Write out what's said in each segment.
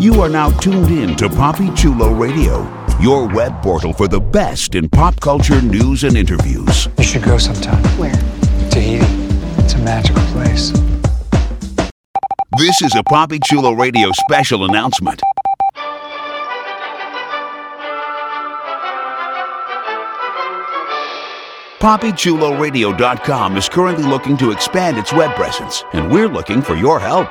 You are now tuned in to Poppy Chulo Radio, your web portal for the best in pop culture news and interviews. You should go sometime. Where? Tahiti. It's a magical place. This is a Poppy Chulo Radio special announcement. PoppyChuloRadio.com is currently looking to expand its web presence, and we're looking for your help.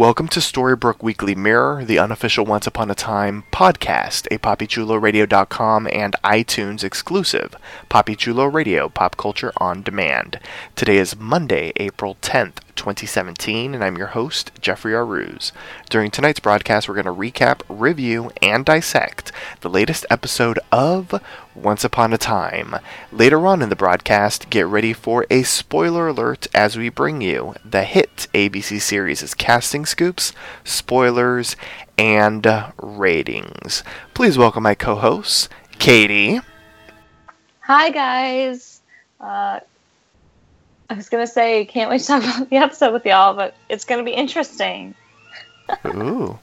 Welcome to Storybrooke Weekly Mirror, the unofficial Once Upon a Time podcast, a PoppyChuloRadio.com and iTunes exclusive. Poppy Chulo Radio, pop culture on demand. Today is Monday, April 10th, 2017, and I'm your host, Jeffrey Aruz. During tonight's broadcast, we're going to recap, review, and dissect the latest episode of Once Upon a Time. Later on in the broadcast, get ready for a spoiler alert as we bring you the hit ABC series' casting scoops, spoilers, and ratings. Please welcome my co hosts, Katie. Hi guys. Uh, I was gonna say can't wait to talk about the episode with y'all, but it's gonna be interesting. Ooh,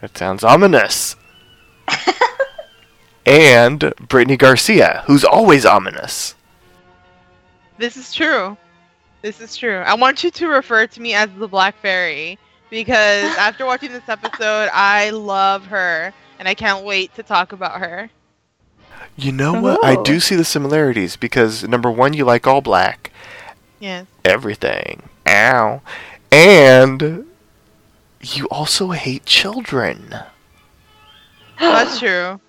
that sounds ominous. and Brittany Garcia, who's always ominous. This is true. This is true. I want you to refer to me as the Black Fairy because after watching this episode, I love her and I can't wait to talk about her. You know what? I Oh. do see the similarities because number one, you like all black, Yes. everything. Ow. And you also hate children. That's true.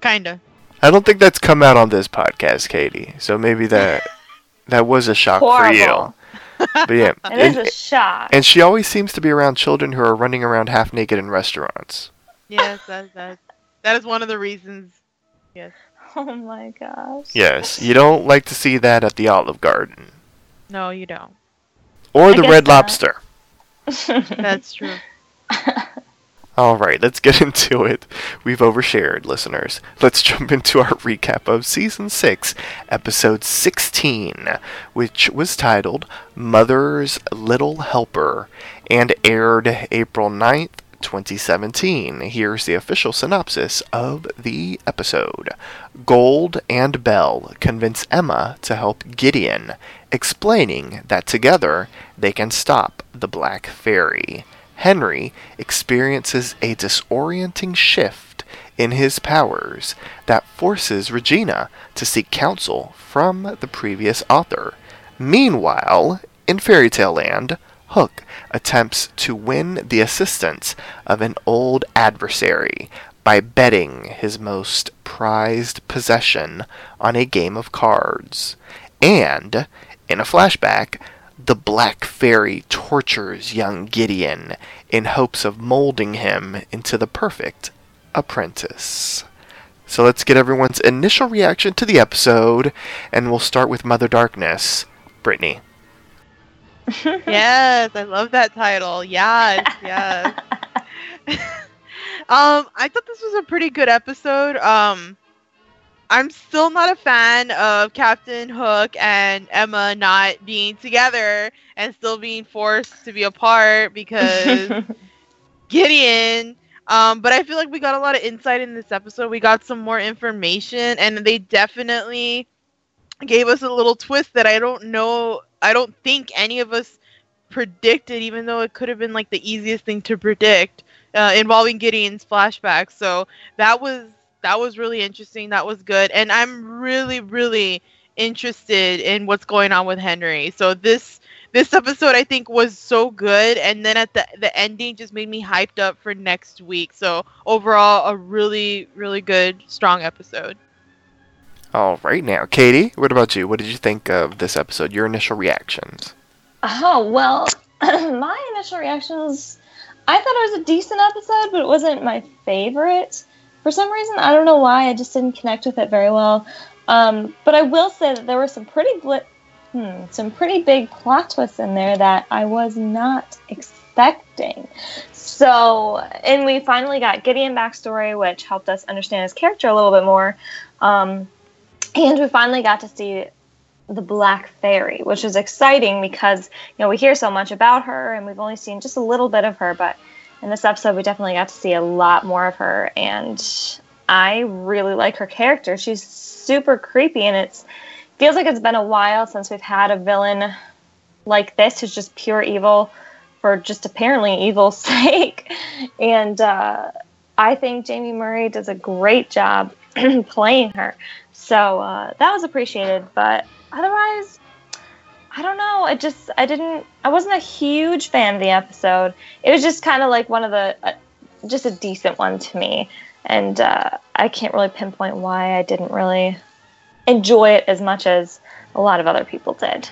Kinda. I don't think that's come out on this podcast, Katie. So maybe that that was a shock for Horrible. you. But yeah, It is and, a shock. and she always seems to be around children who are running around half naked in restaurants. Yes, that, that, that is one of the reasons. Yes. oh my gosh. Yes, you don't like to see that at the Olive Garden No, you don't. or I the Red not. Lobster. That's true. All right, let's get into it. We've overshared, listeners. Let's jump into our recap of season 6, episode 16, which was titled Mother's Little Helper and aired April 9th, 2017. Here's the official synopsis of the episode. Gold and Belle convince Emma to help Gideon, explaining that together they can stop the Black Fairy. Henry experiences a disorienting shift in his powers that forces Regina to seek counsel from the previous author. Meanwhile, in Fairy Tale Land, Hook attempts to win the assistance of an old adversary by betting his most prized possession on a game of cards. And, in a flashback, the Black Fairy tortures young Gideon in hopes of molding him into the perfect apprentice. So let's get everyone's initial reaction to the episode, and we'll start with Mother Darkness. Brittany. yes, I love that title. Yes, yes. um, I thought this was a pretty good episode. Um, I'm still not a fan of Captain Hook and Emma not being together and still being forced to be apart because Gideon. Um, but I feel like we got a lot of insight in this episode. We got some more information, and they definitely gave us a little twist that I don't know. I don't think any of us predicted, even though it could have been like the easiest thing to predict uh, involving Gideon's flashback. So that was that was really interesting. That was good, and I'm really really interested in what's going on with Henry. So this this episode I think was so good, and then at the the ending just made me hyped up for next week. So overall, a really really good strong episode. All right, now, Katie, what about you? What did you think of this episode? Your initial reactions? Oh well, my initial reactions. I thought it was a decent episode, but it wasn't my favorite. For some reason, I don't know why. I just didn't connect with it very well. Um, but I will say that there were some pretty hmm, some pretty big plot twists in there that I was not expecting. So, and we finally got Gideon backstory, which helped us understand his character a little bit more. Um, and we finally got to see the Black Fairy, which is exciting because you know we hear so much about her and we've only seen just a little bit of her, but in this episode we definitely got to see a lot more of her and I really like her character. She's super creepy and it's feels like it's been a while since we've had a villain like this who's just pure evil for just apparently evil's sake. And uh, I think Jaime Murray does a great job playing her. So uh, that was appreciated, but otherwise, I don't know. I just I didn't I wasn't a huge fan of the episode. It was just kind of like one of the uh, just a decent one to me, and uh, I can't really pinpoint why I didn't really enjoy it as much as a lot of other people did.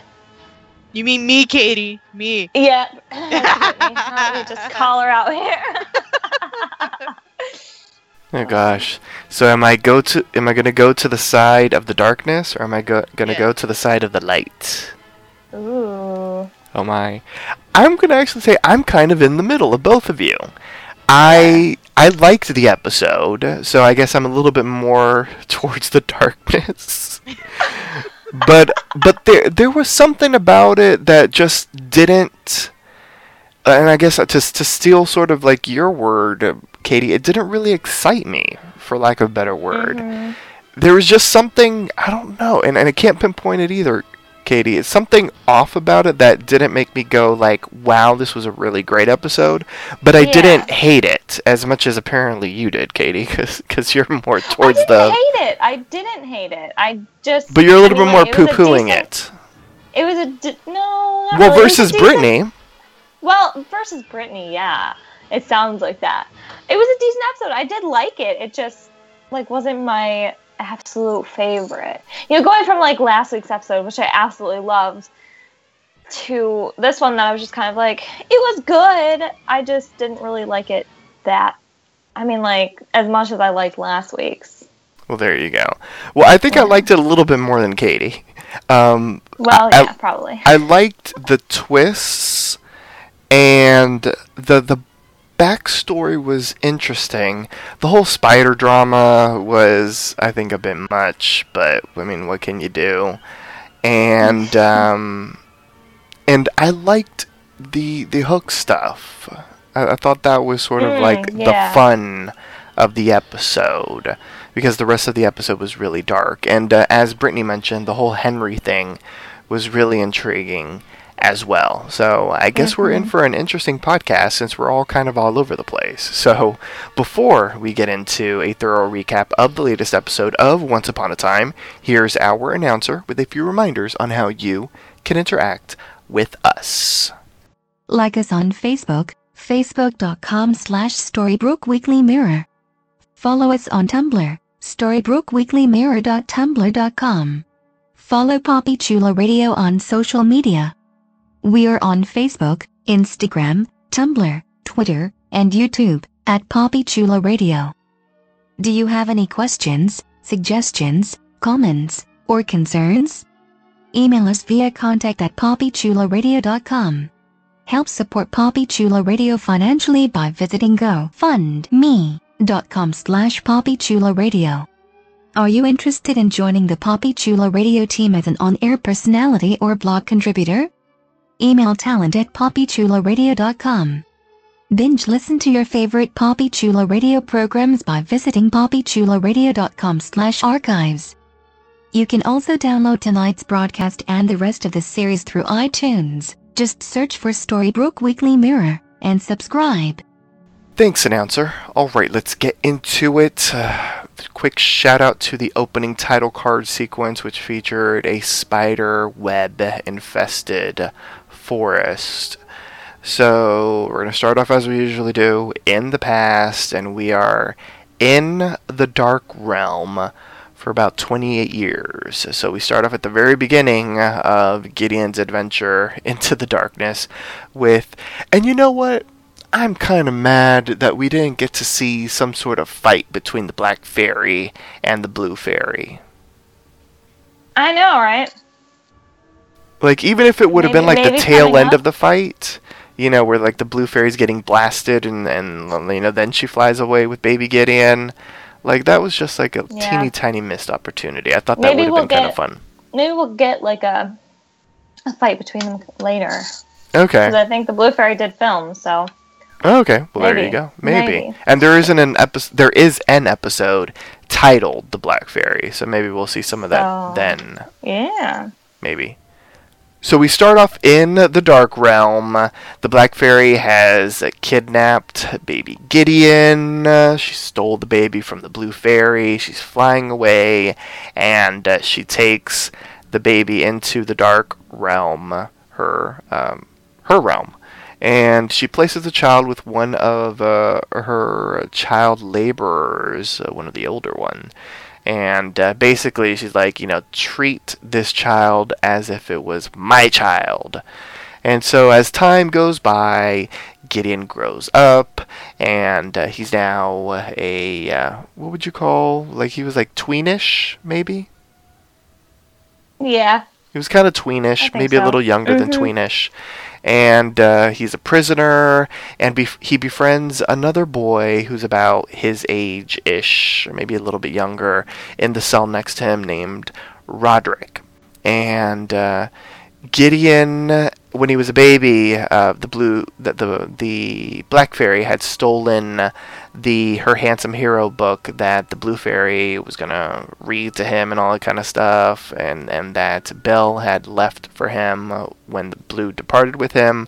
You mean me, Katie? Me. Yeah, let me just call her out here. Oh gosh. So am I go to am I gonna go to the side of the darkness or am I go, gonna Yeah. go to the side of the light? Ooh. Oh my. I'm gonna actually say I'm kind of in the middle of both of you. I I liked the episode, so I guess I'm a little bit more towards the darkness. but but there there was something about it that just didn't and I guess to to steal sort of like your word, Katie, it didn't really excite me, for lack of a better word. Mm-hmm. There was just something I don't know, and, and I can't pinpoint it either, Katie. It's something off about it that didn't make me go like, "Wow, this was a really great episode," but I Yeah. didn't hate it as much as apparently you did, Katie, because you're more towards the I didn't the. hate it. I didn't hate it. I just. But you're a little anyway, bit more it was a poo-pooing decent- it. It was a di- no. Well, really. It was a versus Brittany. Well, versus Brittany, yeah. It sounds like that. It was a decent episode. I did like it. It just like wasn't my absolute favorite. You know, going from like last week's episode, which I absolutely loved, to this one that I was just kind of like, it was good. I just didn't really like it that. I mean, like as much as I liked last week's. Well, there you go. Well, I think I liked it a little bit more than Katie. Um, Well, I- yeah, probably. I liked the twists and the the backstory was interesting. The whole spider drama was, I think, a bit much, but I mean, what can you do? And um, and I liked the the hook stuff. I, I thought that was sort of Mm, like yeah. the fun of the episode because the rest of the episode was really dark. And uh, as Brittany mentioned, the whole Henry thing was really intriguing as well. So I guess we're in mm-hmm. for an interesting podcast since we're all kind of all over the place. So before we get into a thorough recap of the latest episode of Once Upon a Time, here's our announcer with a few reminders on how you can interact with us. Like us on Facebook, facebook.com slash Storybrooke Weekly Mirror. Follow us on Tumblr, storybrookeweeklymirror.tumblr.com. Follow Poppy Chulo Radio on social media. We are on Facebook, Instagram, Tumblr, Twitter, and YouTube at Poppy Chulo Radio. Do you have any questions, suggestions, comments, or concerns? Email us via contact at poppychuloradio.com. Help support Poppy Chulo Radio financially by visiting gofundme.com slash poppychuloradio. Are you interested in joining the Poppy Chulo radio team as an on-air personality or blog contributor? Email talent at poppychuloradio.com. Binge listen to your favorite Poppy Chulo radio programs by visiting poppychuloradio.com slash archives. You can also download tonight's broadcast and the rest of the series through iTunes. Just search for Storybrooke Weekly Mirror and subscribe. Thanks, announcer. All right, let's get into it. Uh, quick shout out to the opening title card sequence, which featured a spider web infested forest. So, we're going to start off as we usually do in the past, and we are in the Dark Realm for about 28 years. So, we start off at the very beginning of Gideon's adventure into the darkness with, and you know what? I'm kind of mad that we didn't get to see some sort of fight between the Black Fairy and the Blue Fairy. I know, right? Like, even if it would have been like the tail end up. of the fight, you know, where like the Blue Fairy's getting blasted and, and you know, then she flies away with baby Gideon. Like, that was just like a Yeah. teeny tiny missed opportunity. I thought that would have been we'll kind of fun. Maybe we'll get like a a fight between them later. Okay. Because I think the Blue Fairy did film, so Oh, okay. Well, there you go. Maybe. Maybe. And there isn't an episode. There is an episode titled "The Black Fairy," so maybe we'll see some of that Oh. then. yeah. Maybe. So we start off in the Dark Realm. The Black Fairy has kidnapped baby Gideon. She stole the baby from the Blue Fairy. She's flying away, and uh, she takes the baby into the Dark Realm, her um, her realm, and she places the child with one of uh, her child laborers, uh, one of the older one. And uh, basically, she's like, you know, treat this child as if it was my child. And so, as time goes by, Gideon grows up, and uh, he's now a uh, what would you call? Like he was like tweenish, maybe. Yeah. He was kind of tweenish, maybe a little younger than Mhm. tweenish. And uh, he's a prisoner, and bef- he befriends another boy who's about his age ish, or maybe a little bit younger, in the cell next to him named Roderick. And uh, Gideon, when he was a baby, uh, the blue, the, the the Black Fairy had stolen the Her Handsome Hero book that the Blue Fairy was gonna read to him and all that kind of stuff, and and that Belle had left for him uh, when the Blue departed with him.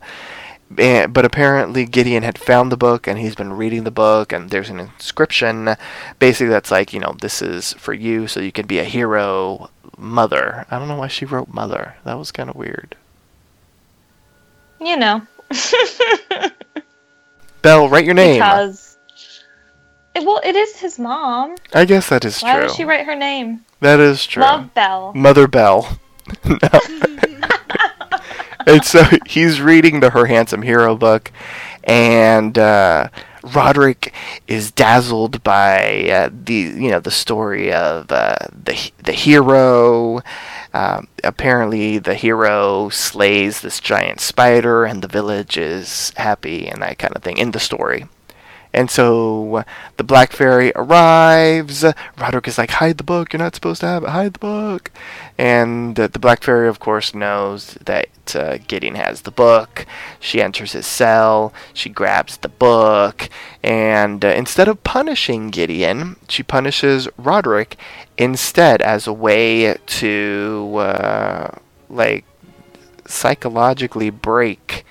And, but apparently Gideon had found the book and he's been reading the book and there's an inscription basically that's like you know this is for you so you can be a hero mother. I don't know why she wrote mother. That was kind of weird You know. Belle write your name Because it, well, it is his mom. I guess that is Why true Why would she write her name? that is true Love Belle. Mother Belle. And so he's reading the Her Handsome Hero book, and uh, Roderick is dazzled by uh, the you know the story of uh, the the hero. Um, apparently, the hero slays this giant spider, and the village is happy and that kind of thing in the story. And so uh, the Black Fairy arrives. Roderick is like, hide the book. You're not supposed to have it. Hide the book. And the Black Fairy, of course, knows that uh, Gideon has the book. She enters his cell. She grabs the book. And uh, instead of punishing Gideon, she punishes Roderick instead as a way to, uh, like, psychologically break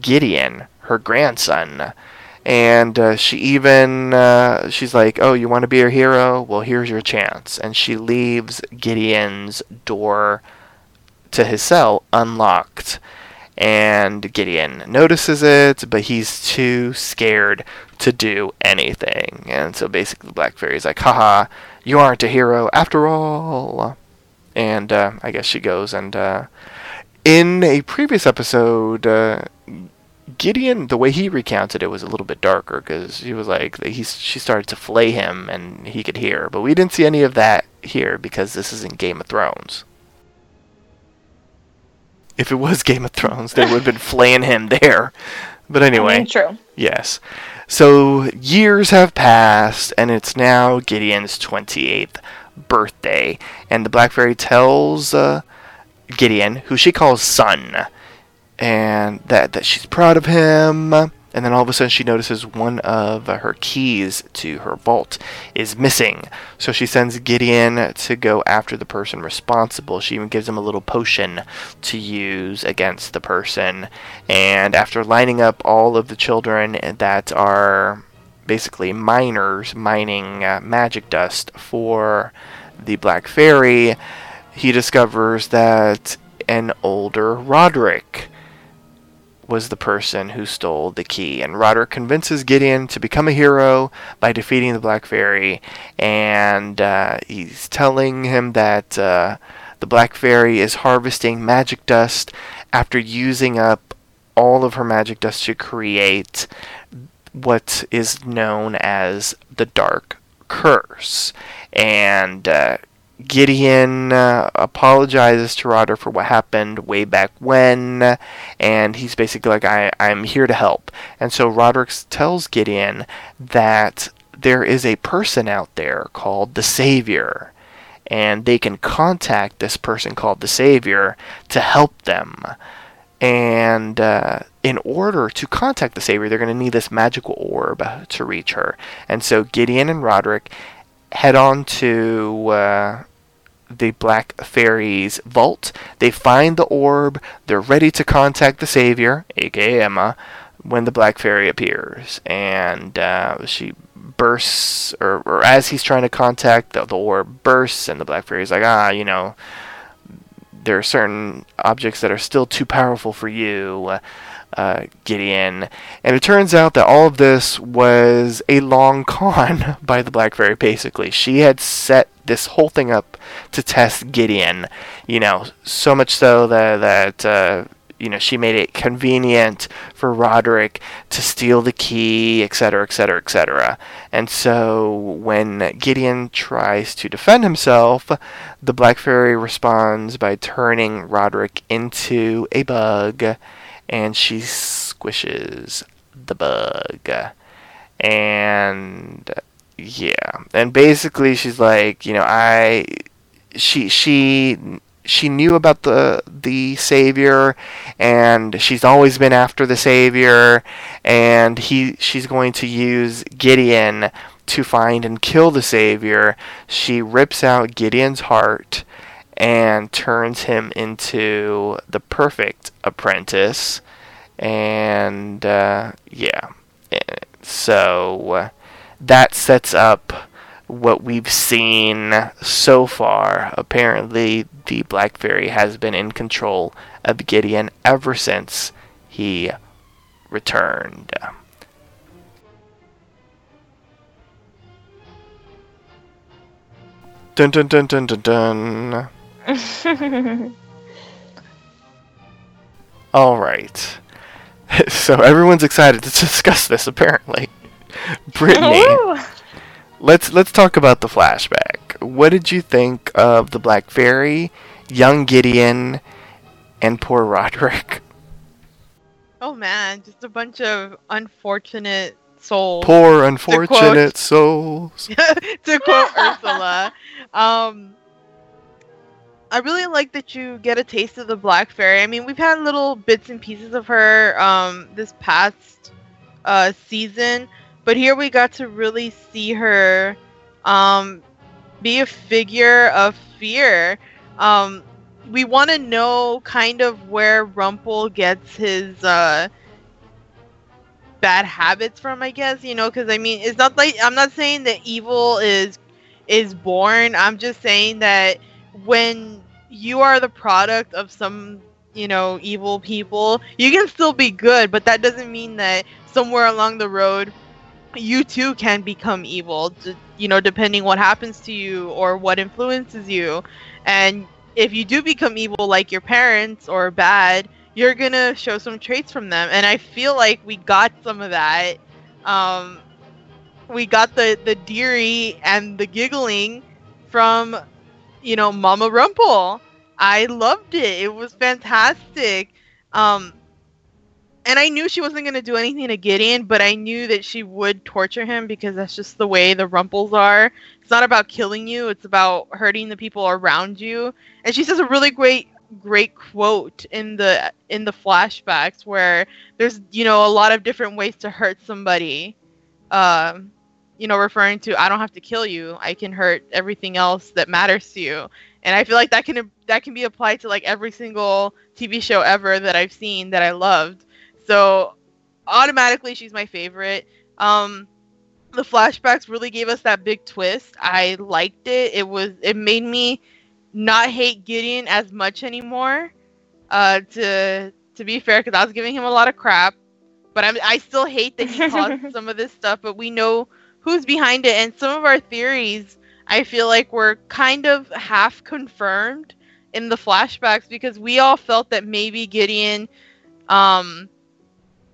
Gideon, her grandson. And uh, she even, uh, she's like, oh, you want to be a hero? Well, here's your chance. And she leaves Gideon's door to his cell unlocked. And Gideon notices it, but he's too scared to do anything. And so basically, Black Fairy's like, haha, you aren't a hero after all. And uh, I guess she goes and. Uh, in a previous episode, uh, Gideon, the way he recounted it was a little bit darker because he was like he she started to flay him and he could hear, but we didn't see any of that here because this isn't Game of Thrones. If it was Game of Thrones, they would have been flaying him there. But anyway, I mean, true. Yes. So years have passed, and it's now Gideon's 28th birthday. And the Black Fairy tells uh, Gideon, who she calls son, and that, that she's proud of him. And then all of a sudden, she notices one of her keys to her vault is missing. So she sends Gideon to go after the person responsible. She even gives him a little potion to use against the person. And after lining up all of the children that are basically miners mining uh, magic dust for the Black Fairy, he discovers that an older Roderick was the person who stole the key. And Roderick convinces Gideon to become a hero by defeating the Black Fairy, and uh, he's telling him that uh, the Black Fairy is harvesting magic dust after using up all of her magic dust to create what is known as the Dark Curse. And uh, Gideon uh, apologizes to Roderick for what happened way back when, and he's basically like, I, I'm here to help. And so Roderick tells Gideon that there is a person out there called the Savior, and they can contact this person called the Savior to help them. And uh, in order to contact the Savior, they're going to need this magical orb to reach her. And so Gideon and Roderick head on to uh, the Black Fairy's vault. They find the orb. They're ready to contact the Savior, aka Emma, when the Black Fairy appears. And uh, she bursts, or, or, as he's trying to contact, the, the orb bursts, and the Black Fairy's like, ah, you know, there are certain objects that are still too powerful for you uh, Gideon. And it turns out that all of this was a long con by the Black Fairy, basically. She had set this whole thing up to test Gideon, you know, so much so that, that uh, you know, she made it convenient for Roderick to steal the key, etc., etc., etc. And so when Gideon tries to defend himself, the Black Fairy responds by turning Roderick into a bug and she squishes the bug. And yeah, and basically she's like, you know, I she she she knew about the the savior and she's always been after the savior and he she's going to use Gideon to find and kill the savior. She rips out Gideon's heart and turns him into the perfect apprentice. And uh, yeah, so that sets up what we've seen so far. Apparently, the Black Fairy has been in control of Gideon ever since he returned. Dun dun dun dun dun dun. All right. So everyone's excited to discuss this apparently. Brittany, let's let's talk about the flashback. What did you think of the Black Fairy, young Gideon, and poor Roderick? Oh man, just a bunch of unfortunate souls. Poor unfortunate to quote, souls. to quote Ursula. Um I really like that you get a taste of the Black Fairy. I mean, we've had little bits and pieces of her um, this past uh, season, but here we got to really see her um, be a figure of fear. Um, we want to know kind of where Rumple gets his uh, bad habits from, I guess. You know, because I mean, it's not like I'm not saying that evil is is born. I'm just saying that when you are the product of some you know evil people you can still be good but that doesn't mean that somewhere along the road you too can become evil you know depending what happens to you or what influences you. And if you do become evil like your parents or bad you're gonna show some traits from them. And i feel like we got some of that um we got the the deary and the giggling from you know, Mama Rumple. I loved it. It was fantastic. Um, and I knew she wasn't going to do anything to Gideon, but I knew that she would torture him because that's just the way the Rumples are. It's not about killing you, it's about hurting the people around you. And she says a really great great quote in the in the flashbacks where there's you know a lot of different ways to hurt somebody. Um you know, referring to I don't have to kill you. I can hurt everything else that matters to you. And I feel like that can that can be applied to like every single TV show ever that I've seen that I loved so automatically she's my favorite. Um the flashbacks really gave us that big twist. I liked it. It was it made me not hate Gideon as much anymore. Uh to to be fair cuz I was giving him a lot of crap, but I'm, I still hate that he caused some of this stuff, but we know who's behind it and some of our theories I feel like were kind of half confirmed in the flashbacks because we all felt that maybe Gideon um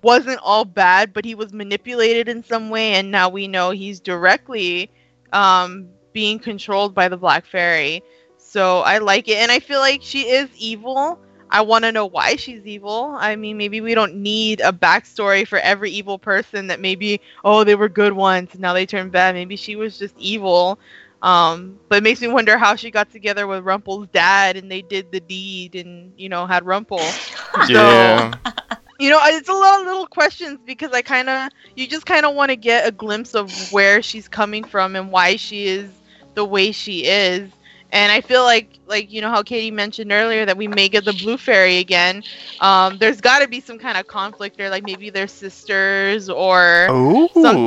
wasn't all bad, but he was manipulated in some way, and now we know he's directly um, being controlled by the Black Fairy. So I like it, and I feel like she is evil. I want to know why she's evil. I mean, maybe we don't need a backstory for every evil person that maybe, oh, they were good once, now they turned bad. Maybe she was just evil. Um, but it makes me wonder how she got together with Rumple's dad and they did the deed and, you know, had Rumple. Yeah. So, you know, it's a lot of little questions because I kind of, you just kind of want to get a glimpse of where she's coming from and why she is the way she is. And I feel like, like you know how Katie mentioned earlier that we may get the blue fairy again. Um, there's got to be some kind of conflict there, like maybe they're sisters or some,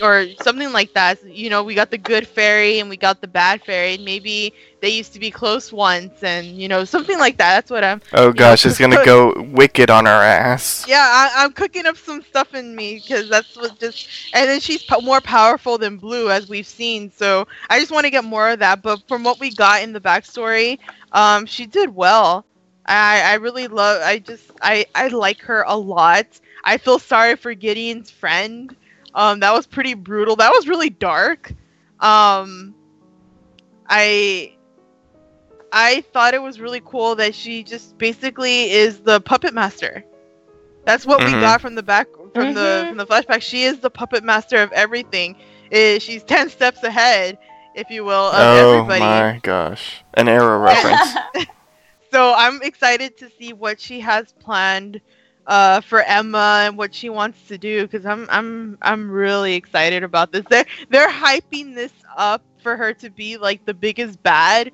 or something like that. You know, we got the good fairy and we got the bad fairy. And maybe they used to be close once, and you know, something like that. That's what I'm. oh gosh, know, it's gonna go wicked on our ass. Yeah, I, I'm cooking up some stuff in me because that's what just. And then she's po- more powerful than Blue, as we've seen. So I just want to get more of that. But from what we got in the backstory, um, she did well. I I really love. I just I I like her a lot. I feel sorry for Gideon's friend. Um, that was pretty brutal. That was really dark. Um, I I thought it was really cool that she just basically is the puppet master. That's what we Mhm. got from the back from the Mhm. from the flashback. She is the puppet master of everything. Eh, she's ten steps ahead, if you will, of oh everybody. Oh my gosh, an era reference. So I'm excited to see what she has planned uh, for Emma and what she wants to do because I'm I'm I'm really excited about this. They're they're hyping this up for her to be like the biggest bad.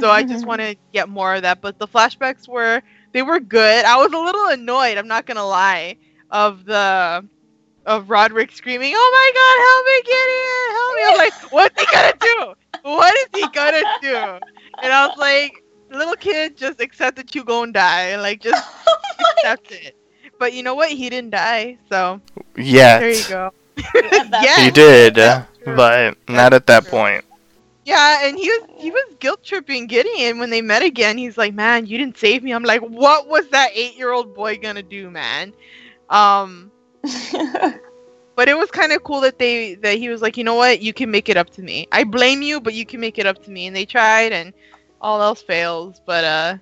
So I just want to get more of that. But the flashbacks were they were good. I was a little annoyed. I'm not gonna lie of the of Roderick screaming, "Oh my God, help me, Gideon! Help me!" I'm like, "What's he gonna do? What is he gonna do?" And I was like, "Little kid, just accept that you gonna die. Like, just accept it." But you know what? He didn't die, so yeah. there you go. Yeah. He did, but not at that point. Yeah, and he was he was guilt tripping Gideon when they met again. He's like, "Man, you didn't save me." I'm like, "What was that eight year old boy gonna do, man?" Um, but it was kind of cool that they that he was like, "You know what? You can make it up to me. I blame you, but you can make it up to me." And they tried, and all else fails. But uh,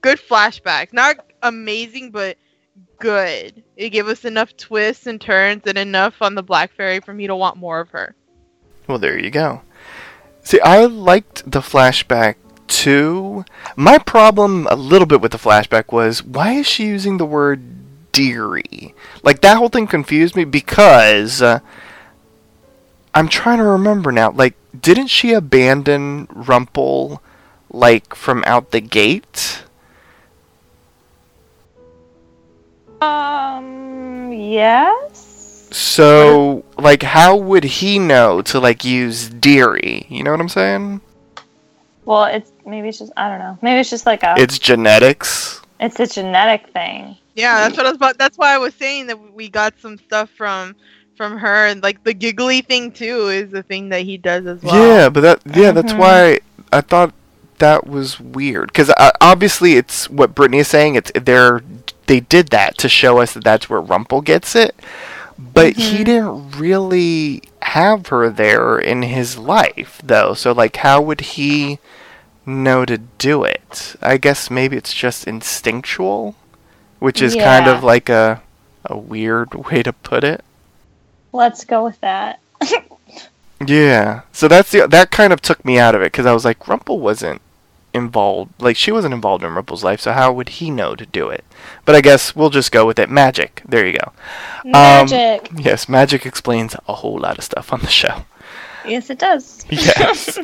good flashback. Not amazing, but good. It gave us enough twists and turns and enough on the Black Fairy for me to want more of her. Well, there you go. See, I liked the flashback too. My problem a little bit with the flashback was why is she using the word dearie? Like that whole thing confused me because uh, I'm trying to remember now. Like, didn't she abandon Rumple like from out the gate? um. Yes. So, like, how would he know to like use dearie? You know what I'm saying? Well, it's maybe it's just I don't know. Maybe it's just like a It's genetics. it's a genetic thing. Yeah, that's what I was about. That's why I was saying that we got some stuff from from her, and like the giggly thing too is the thing that he does as well. Yeah, but that yeah, that's Mhm. why I thought that was weird because uh, obviously it's what Brittany is saying. It's they're they did that to show us that that's where Rumple gets it, but he mm-hmm. didn't really have her there in his life though. So like, how would he know to do it? I guess maybe it's just instinctual, which is kind of like a a weird way to put it. Let's go with that. Yeah. So that's the that kind of took me out of it because I was like, Rumple wasn't involved. Like she wasn't involved in Rumple's life, so how would he know to do it? But I guess we'll just go with it. Magic. There you go. Magic. Um, yes, magic explains a whole lot of stuff on the show. yes, it does. Yes.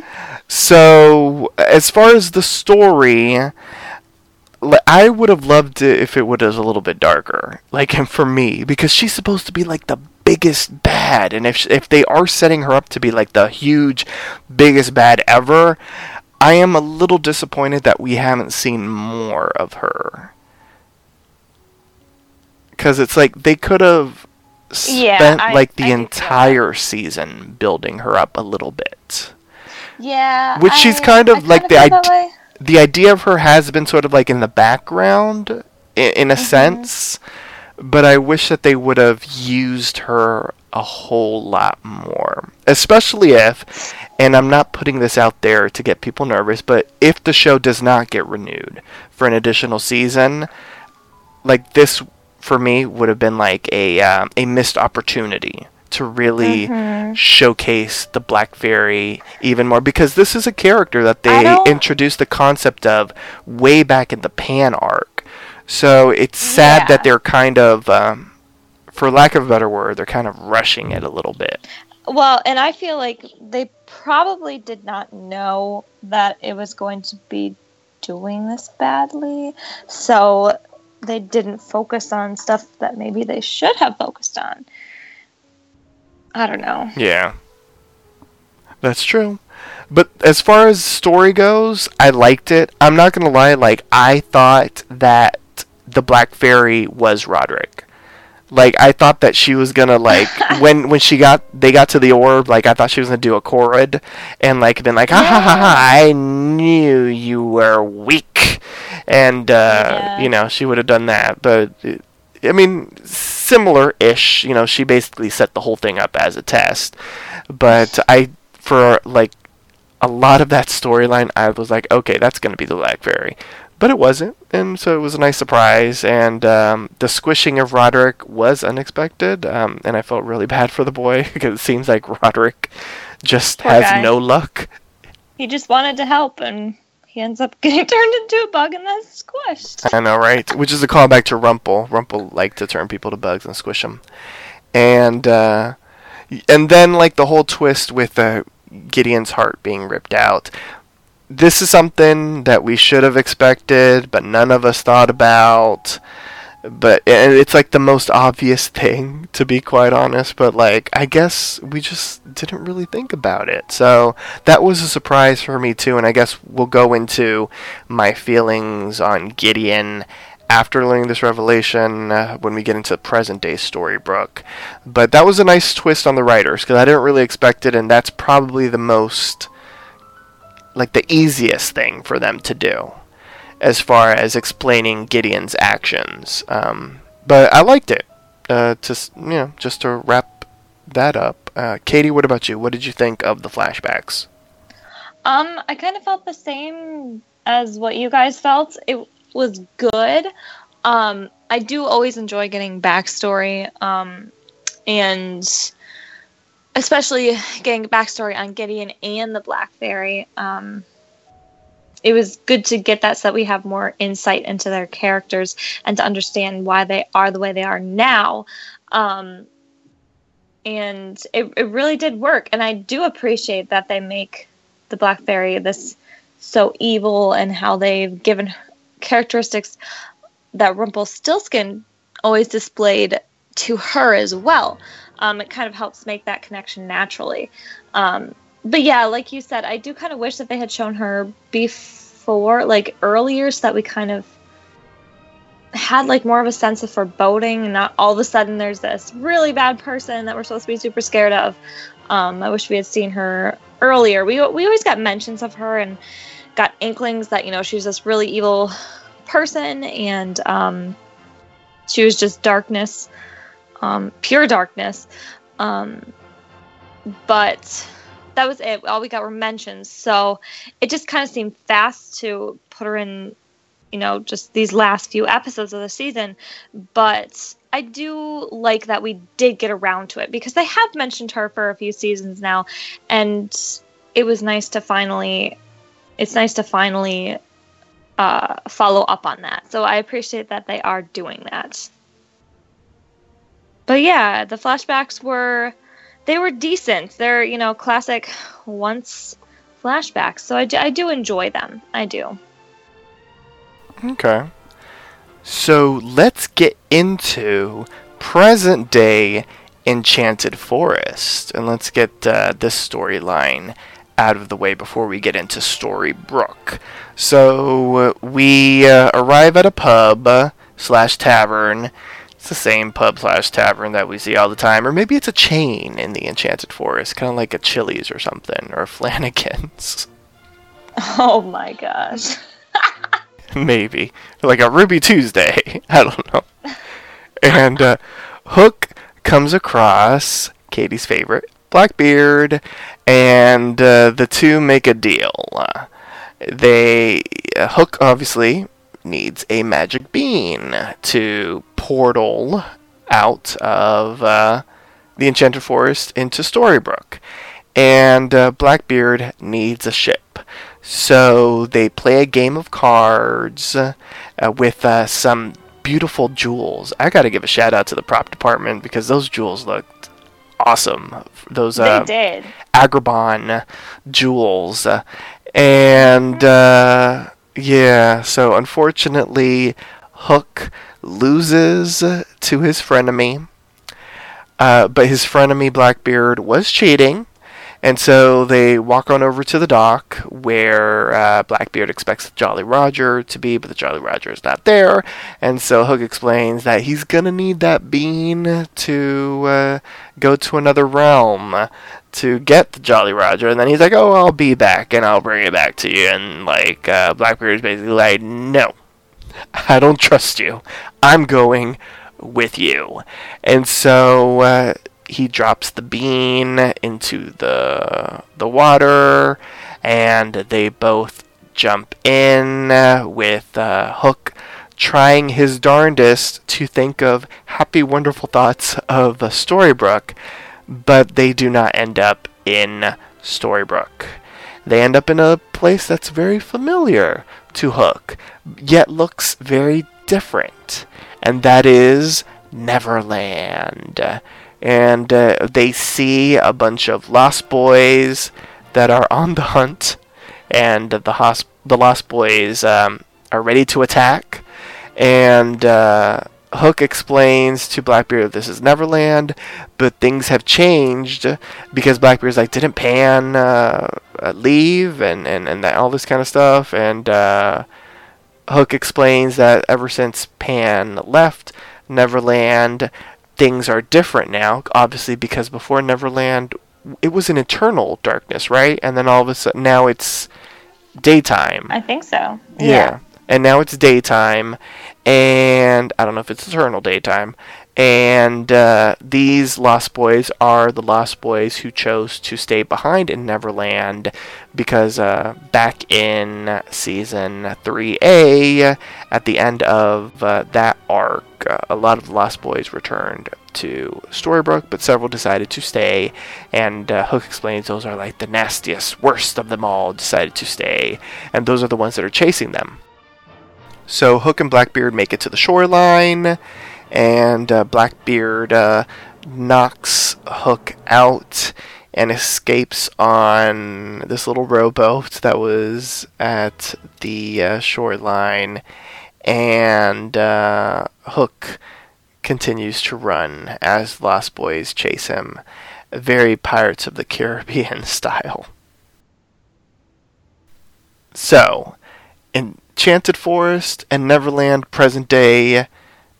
so as far as the story. I would have loved it if it was a little bit darker, like for me, because she's supposed to be like the biggest bad, and if if they are setting her up to be like the huge, biggest bad ever, I am a little disappointed that we haven't seen more of her. Because it's like they could have Yeah, spent I- like the do feel that. entire season building her up a little bit. Yeah. Which she's kind of I like the the idea of her has been sort of like in the background in, in a sense but i wish that they would have used her a whole lot more especially if and i'm not putting this out there to get people nervous but if the show does not get renewed for an additional season like this for me would have been like a um, a missed opportunity to really showcase the Black Fairy even more because this is a character that they introduced the concept of way back in the Pan arc. So it's sad Yeah. that they're kind of, um, for lack of a better word, they're kind of rushing it a little bit. Well, and I feel like they probably did not know that it was going to be doing this badly. So they didn't focus on stuff that maybe they should have focused on. I don't know. Yeah. That's true. But as far as story goes, I liked it. I'm not gonna lie, like I thought that the Black Fairy was Roderick. Like I thought that she was gonna like when when she got they got to the orb, like I thought she was gonna do a chorud and like been like ha ha ha ha I knew you were weak and uh Yeah. you know, she would have done that. But I mean similar ish, you know, she basically set the whole thing up as a test. But I for like a lot of that storyline, I was like, okay, that's to be the Black Fairy. But it wasn't, and so it was a nice surprise. And um, the squishing of Roderick was unexpected, um, and I felt really bad for the boy because it seems like Roderick just Poor has guy. no luck. He just wanted to help and he ends up getting turned into a bug and then squished. I know, right? Which is a callback to Rumple. Rumple liked to turn people to bugs and squish them. And uh, and then like the whole twist with uh, Gideon's heart being ripped out. This is something that we should have expected, but none of us thought about. But it's like the most obvious thing, to be quite honest. But like, I guess we just didn't really think about it. So that was a surprise for me too. And I guess we'll go into my feelings on Gideon after learning this revelation uh, when we get into the present day Storybrooke. But that was a nice twist on the writers because I didn't really expect it, and that's probably the most like the easiest thing for them to do as far as explaining Gideon's actions. Um, but I liked it. Uh, to you know, just to wrap that up. Uh, Katie, what about you? What did you think of the flashbacks? Um, I kind of felt the same as what you guys felt. It was good. Um, I do always enjoy getting backstory, um, and especially getting backstory on Gideon and the Black Fairy. Um, it was good to get that so that we have more insight into their characters and to understand why they are the way they are now. Um, and it, it really did work. And I do appreciate that they make the Black Fairy this so evil and how they've given characteristics that Rumpelstiltskin always displayed to her as well. Um, it kind of helps make that connection naturally. Um, but yeah, like you said, I do kind of wish that they had shown her before, like earlier, so that we kind of had like more of a sense of foreboding and not all of a sudden there's this really bad person that we're supposed to be super scared of. Um, I wish we had seen her earlier. We we always got mentions of her and got inklings that you know she was this really evil person and um, she was just darkness, um, pure darkness. Um, but that was it. All we got were mentions. So it just kind of seemed fast to put her in, you know, just these last few episodes of the season. But I do like that we did get around to it because they have mentioned her for a few seasons now, and it was nice to finally. It's nice to finally uh, follow up on that. So I appreciate that they are doing that. But yeah, the flashbacks were they were decent. They're you know classic once flashbacks. So I do, I do enjoy them. I do. Okay. So let's get into present day Enchanted Forest, and let's get uh, this storyline out of the way before we get into Storybrooke. So uh, we uh, arrive at a pub uh, slash tavern. It's the same pub slash tavern that we see all the time, or maybe it's a chain in the Enchanted Forest, kind of like a Chili's or something, or a Flanagan's. Oh my gosh. maybe like a Ruby Tuesday. I don't know. And uh, Hook comes across Katie's favorite, Blackbeard, and uh, the two make a deal. Uh, they uh, Hook obviously needs a magic bean to portal out of uh, the Enchanted Forest into Storybrooke, and uh, Blackbeard needs a ship. So they play a game of cards uh, with uh, some beautiful jewels. I got to give a shout out to the prop department because those jewels looked awesome. Those they uh, did. Agrabah jewels. And uh, yeah, so unfortunately, Hook loses to his frenemy. Uh, but his frenemy Blackbeard was cheating. And so they walk on over to the dock where uh, Blackbeard expects Jolly Roger to be, but the Jolly Roger is not there. And so Hook explains that he's to need that bean to uh, go to another realm to get the Jolly Roger. And then he's like, oh, I'll be back and I'll bring it back to you. And like, uh, Blackbeard is basically like, no, I don't trust you. I'm going with you. And so uh, he drops the bean into the the water, and they both jump in uh, with uh, Hook trying his darndest to think of happy, wonderful thoughts of Storybrooke, but they do not end up in Storybrooke. They end up in a place that's very familiar to Hook, yet looks very different, and that is Neverland. And uh, they see a bunch of Lost Boys that are on the hunt, and the hosp- the Lost Boys um, are ready to attack. And uh, Hook explains to Blackbeard this is Neverland, but things have changed because Blackbeard's like, didn't Pan uh, leave and, and, and that, all this kind of stuff? And uh, Hook explains that ever since Pan left Neverland, things are different now, obviously, because before Neverland, it was an eternal darkness, right? And then all of a sudden, now it's daytime. I think so. Yeah. And now it's daytime, and I don't know if it's eternal daytime. And uh, these Lost Boys are the Lost Boys who chose to stay behind in Neverland because uh, back in season 3A, at the end of uh, that arc, uh, a lot of the Lost Boys returned to Storybrooke, but several decided to stay. And uh, Hook explains those are like the nastiest, worst of them all decided to stay, and those are the ones that are chasing them. So Hook and Blackbeard make it to the shoreline, and uh, Blackbeard uh, knocks Hook out and escapes on this little rowboat that was at the uh, shoreline. And uh, Hook continues to run as Lost Boys chase him. Very Pirates of the Caribbean style. So, Enchanted Forest and Neverland present day.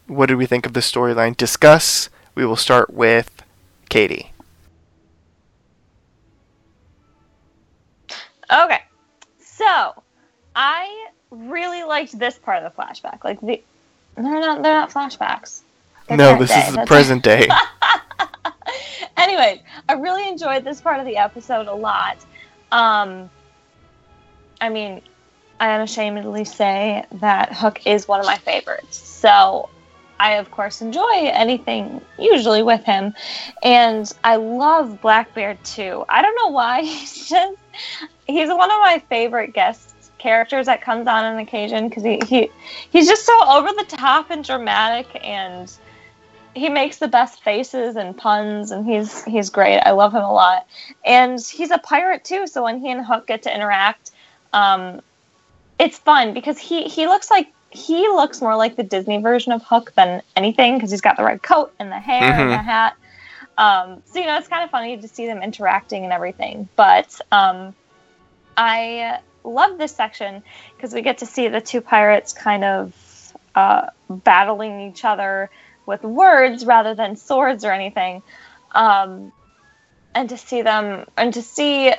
What did we think of the storyline? Discuss. We will start with Katie. Okay. So, I really liked this part of the flashback. Like the they're not they're not flashbacks. They're no, this day. is the That's- present day. Anyways, I really enjoyed this part of the episode a lot. Um, I mean, I unashamedly say that Hook is one of my favorites. So I of course enjoy anything usually with him, and I love Blackbeard too. I don't know why he's just he's one of my favorite guest characters that comes on on occasion because he, he he's just so over the top and dramatic and he makes the best faces and puns and he's he's great i love him a lot and he's a pirate too so when he and hook get to interact um, it's fun because he he looks like he looks more like the disney version of hook than anything because he's got the red coat and the hair and the Mhm. hat um, so you know it's kind of funny to see them interacting and everything but um, i love this section because we get to see the two pirates kind of uh, battling each other with words rather than swords or anything. Um, and to see them, and to see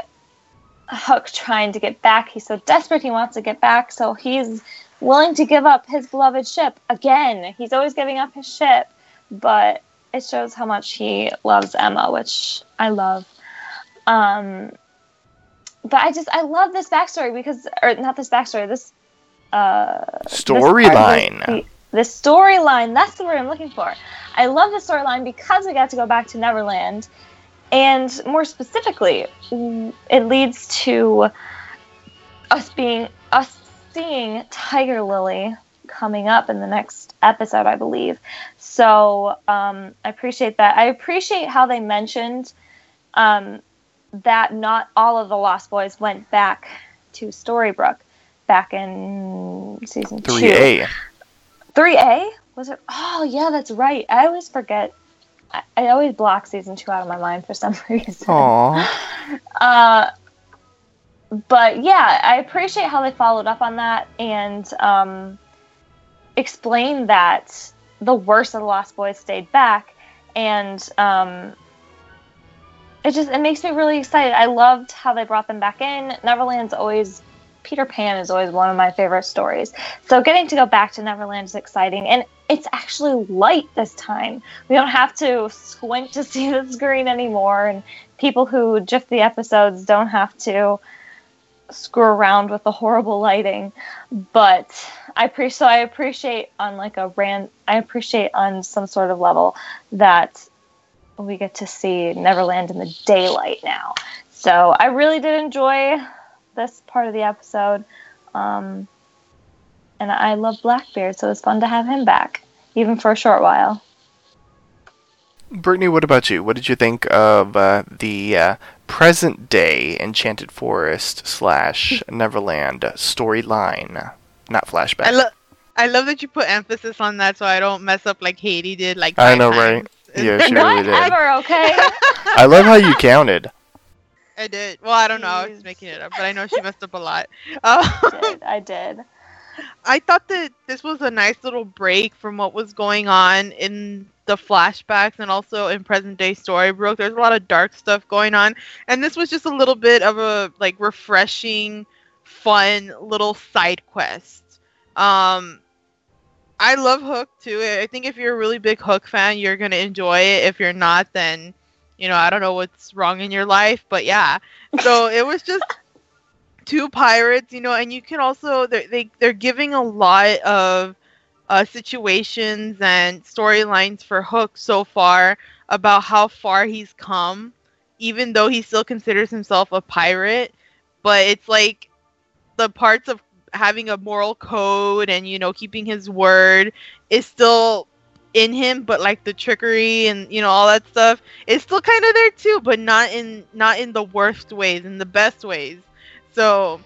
Hook trying to get back. He's so desperate, he wants to get back, so he's willing to give up his beloved ship again. He's always giving up his ship, but it shows how much he loves Emma, which I love. Um, but I just I love this backstory because, or not this backstory, this uh, Storyline. The, the storyline. That's the word I'm looking for. I love the storyline because we got to go back to Neverland, and more specifically, it leads to us being us seeing Tiger Lily coming up in the next episode, I believe. So um, I appreciate that. I appreciate how they mentioned um, that not all of the Lost Boys went back to Storybrooke back in season two. 3A. 3A? Was it? Oh, yeah, that's right. I always forget. I, I always block season two out of my mind for some reason. Aw. Uh, but yeah, I appreciate how they followed up on that and um, explained that the worst of the Lost Boys stayed back, and um, it just it makes me really excited. I loved how they brought them back in. Neverland's always Peter Pan is always one of my favorite stories. So getting to go back to Neverland is exciting, and it's actually light this time. We don't have to squint to see the screen anymore, and people who GIF the episodes don't have to screw around with the horrible lighting. But I appreciate so I appreciate on like a ran I appreciate on some sort of level that we get to see Neverland in the daylight now. So I really did enjoy this part of the episode. Um, and I love Blackbeard, so it's fun to have him back, even for a short while. Brittany, what about you? What did you think of uh, the uh, present day Enchanted Forest slash Neverland storyline? Not flashback. I love. I love that you put emphasis on that, so I don't mess up like Katie did. Like I know, times. right? Yeah, she really did. Whatever, okay? I love how you counted. I did. Well, I don't know. I was making it up, but I know she messed up a lot. Um, I did. I did. I thought that this was a nice little break from what was going on in the flashbacks and also in present day Storybrooke. There's a lot of dark stuff going on, and this was just a little bit of a like refreshing, fun little side quest. Um, I love Hook too. I think if you're a really big Hook fan, you're gonna enjoy it. If you're not, then you know I don't know what's wrong in your life, but yeah. So it was just two pirates, you know, and you can also they're, they they're giving a lot of uh, situations and storylines for Hook so far about how far he's come, even though he still considers himself a pirate. But it's like the parts of having a moral code and you know keeping his word is still in him but like the trickery and you know all that stuff is still kind of there too but not in not in the worst ways in the best ways. So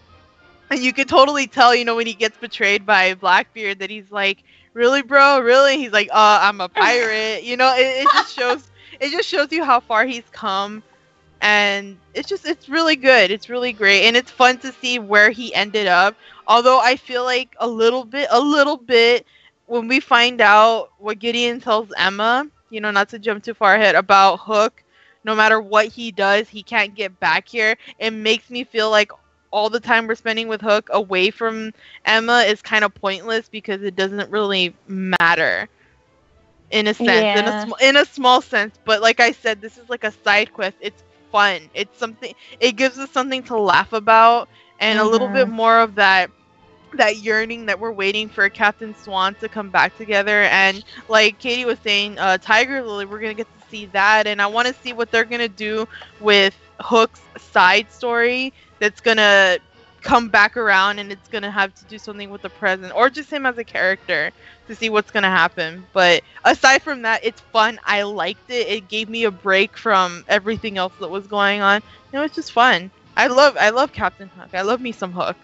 and you could totally tell you know when he gets betrayed by blackbeard that he's like really bro? Really? He's like uh i'm a pirate. You know it, it just shows it just shows you how far he's come and it's just it's really good. It's really great and it's fun to see where he ended up although i feel like a little bit a little bit when we find out what gideon tells emma you know not to jump too far ahead about hook no matter what he does he can't get back here. It makes me feel like all the time we're spending with hook away from emma is kind of pointless because it doesn't really matter in a sense in a Yeah. sm- in a small sense. But like i said this is like a side quest. It's fun. It's something it gives us something to laugh about and a little bit mm-hmm. more of that that yearning that we're waiting for Captain Swan to come back together. And like Katie was saying, uh, Tiger Lily, we're gonna get to see that, and I want to see what they're gonna do with Hook's side story. That's gonna come back around, and it's gonna have to do something with the present, or just him as a character to see what's gonna happen. But aside from that, it's fun. I liked it. It gave me a break from everything else that was going on. It was just fun. I love I love Captain Hook. I love me some Hook.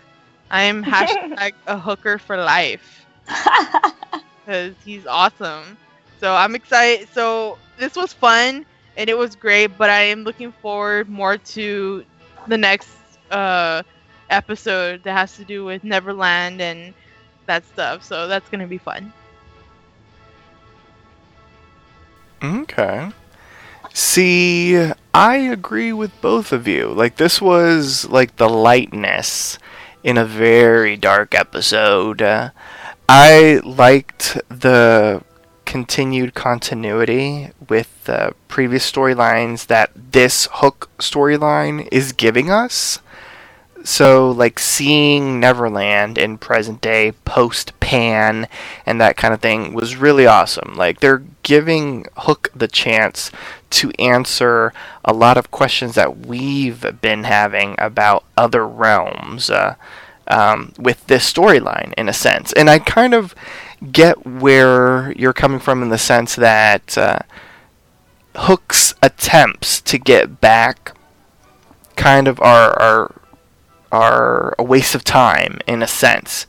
I am hashtag a hooker for life because he's awesome. So I'm excited. So this was fun and it was great, but I am looking forward more to the next uh, episode that has to do with Neverland and that stuff. So that's gonna be fun. Okay. See, I agree with both of you. Like this was like the lightness in a very dark episode. Uh, I liked the continued continuity with the previous storylines that this Hook storyline is giving us. So, like seeing Neverland in present day, post Pan, and that kind of thing was really awesome. Like, they're giving Hook the chance to answer a lot of questions that we've been having about other realms uh, um, with this storyline, in a sense. And I kind of get where you're coming from in the sense that uh, Hook's attempts to get back kind of are, are are a waste of time in a sense.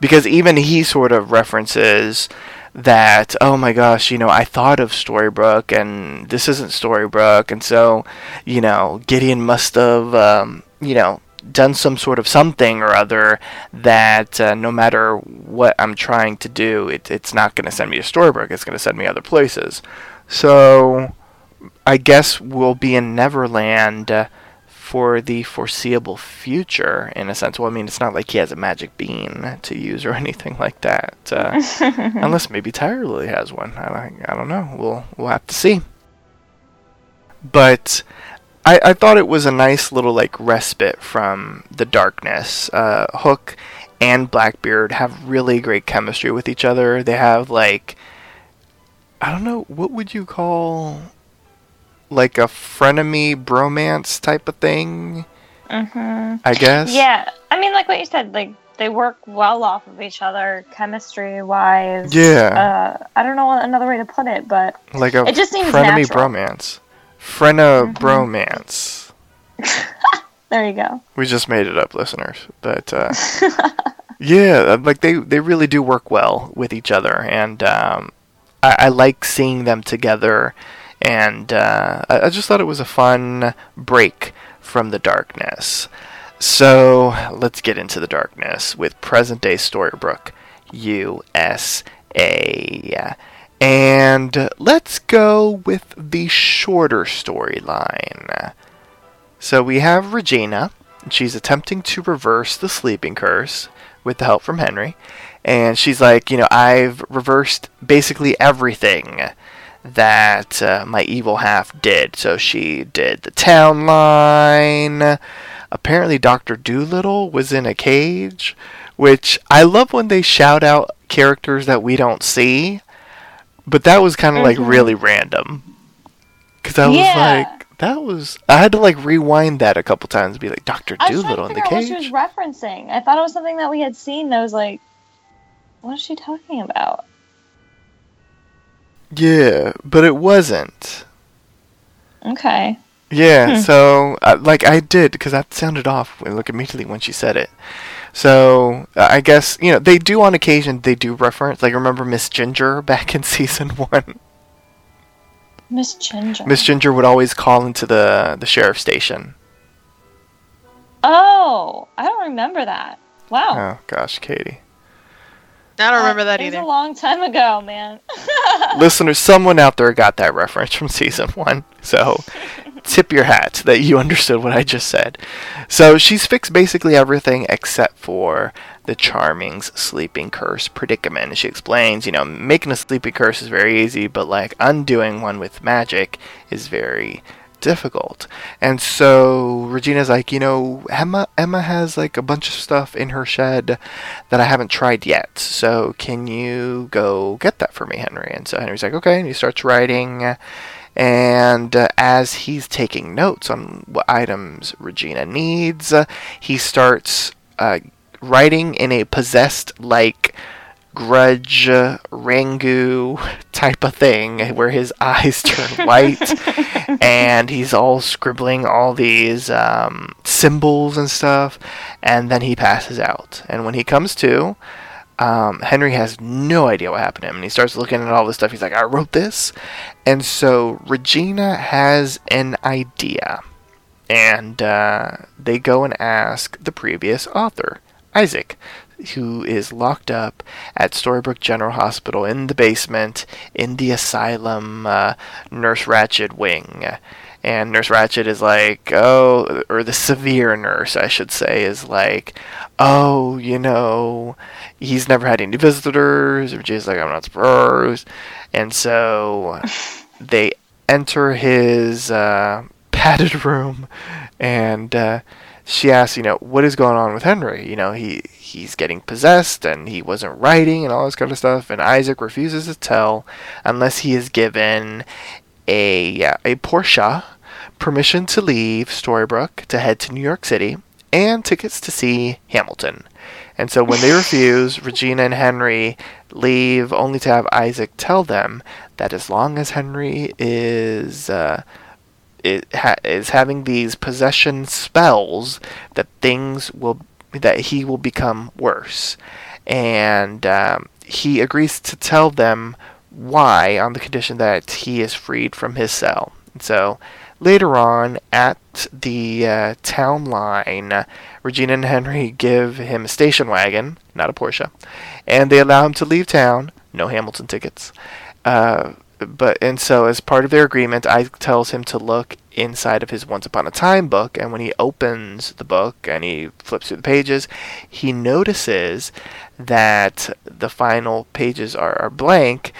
Because even he sort of references that oh my gosh you know i thought of storybrooke and this isn't storybrooke and so you know gideon must have um, you know done some sort of something or other that uh, no matter what i'm trying to do it, it's not going to send me to storybrooke it's going to send me other places. So i guess we'll be in neverland uh, for the foreseeable future, in a sense. Well, I mean, it's not like he has a magic bean to use or anything like that, uh, unless maybe Tiger Lily has one. I, I don't know. We'll we'll have to see. But I, I thought it was a nice little like respite from the darkness. Uh, Hook and Blackbeard have really great chemistry with each other. They have like I don't know what would you call like a frenemy bromance type of thing. Mm-hmm. I guess. Yeah, I mean, like what you said, like they work well off of each other, chemistry wise. Yeah. Uh, I don't know another way to put it, but Like a It just seems frenemy natural. bromance. Frena bromance. there you go. We just made it up, listeners. But uh, yeah, uh, like they they really do work well with each other, and um, I, I like seeing them together. And uh, I, I just thought it was a fun break from the darkness. So let's get into the darkness with present day Storybrooke, USA. And let's go with the shorter storyline. So we have Regina. She's attempting to reverse the sleeping curse with the help from Henry. And she's like, you know, I've reversed basically everything that uh, my evil half did. So she did the town line. Apparently, Dr. Dolittle was in a cage, which I love when they shout out characters that we don't see. But that was kind of like really random. Because I was Yeah. like, that was. I had to like rewind that a couple times and be like, Dr. Dolittle in the out what she cage? was referencing. I thought it was something that we had seen. I was like, what is she talking about? Yeah, but it wasn't. Okay. Yeah, Hmm. so uh, like I did because that sounded off. when- Look immediately when she said it. So uh, I guess you know they do on occasion they do reference like remember Miss Ginger back in season one. Miss Ginger. Miss Ginger would always call into the the sheriff station. Oh, I don't remember that. Wow. Oh gosh, Katie. I don't remember that either. it was either. a long time ago, man. Listeners, someone out there got that reference from season one. So tip your hat that you understood what I just said. So she's fixed basically everything except for the Charming's sleeping curse predicament. And she explains, you know, making a sleeping curse is very easy, but like undoing one with magic is very difficult. And so Regina's like, you know, Emma Emma has like a bunch of stuff in her shed that I haven't tried yet. So can you go get that for me, Henry? And so Henry's like, okay, and he starts writing. And uh, as he's taking notes on what items Regina needs, uh, he starts uh, writing in a possessed like grudge uh, Ringu type of thing where his eyes turn white and he's all scribbling all these um, symbols and stuff and then he passes out. And when he comes to um, henry has no idea what happened to him and he starts looking at all this stuff. He's like i wrote this. And so regina has an idea and uh, they go and ask the previous author isaac who is locked up at Storybrooke General Hospital in the basement in the asylum uh, Nurse Ratched wing. And Nurse Ratched is like, oh, or the severe nurse, I should say, is like, oh, you know, he's never had any visitors. Or Jay's like, I'm not surprised. And so they enter his uh, padded room and. Uh, she asks, you know, what is going on with Henry? You know, he he's getting possessed and he wasn't writing and all this kind of stuff. And Isaac refuses to tell unless he is given a a Porsche permission to leave Storybrooke to head to New York City and tickets to see Hamilton. And so when they refuse, Regina and Henry leave only to have Isaac tell them that as long as Henry is uh, ha- is having these possession spells that things will that he will become worse, and um, he agrees to tell them why on the condition that he is freed from his cell. And so later on at the uh, town line, Regina and Henry give him a station wagon, not a Porsche, and they allow him to leave town. No Hamilton tickets. Uh, but and so as part of their agreement, I tells him to look inside of his Once Upon a Time book, and when he opens the book and he flips through the pages, he notices that the final pages are, are blank,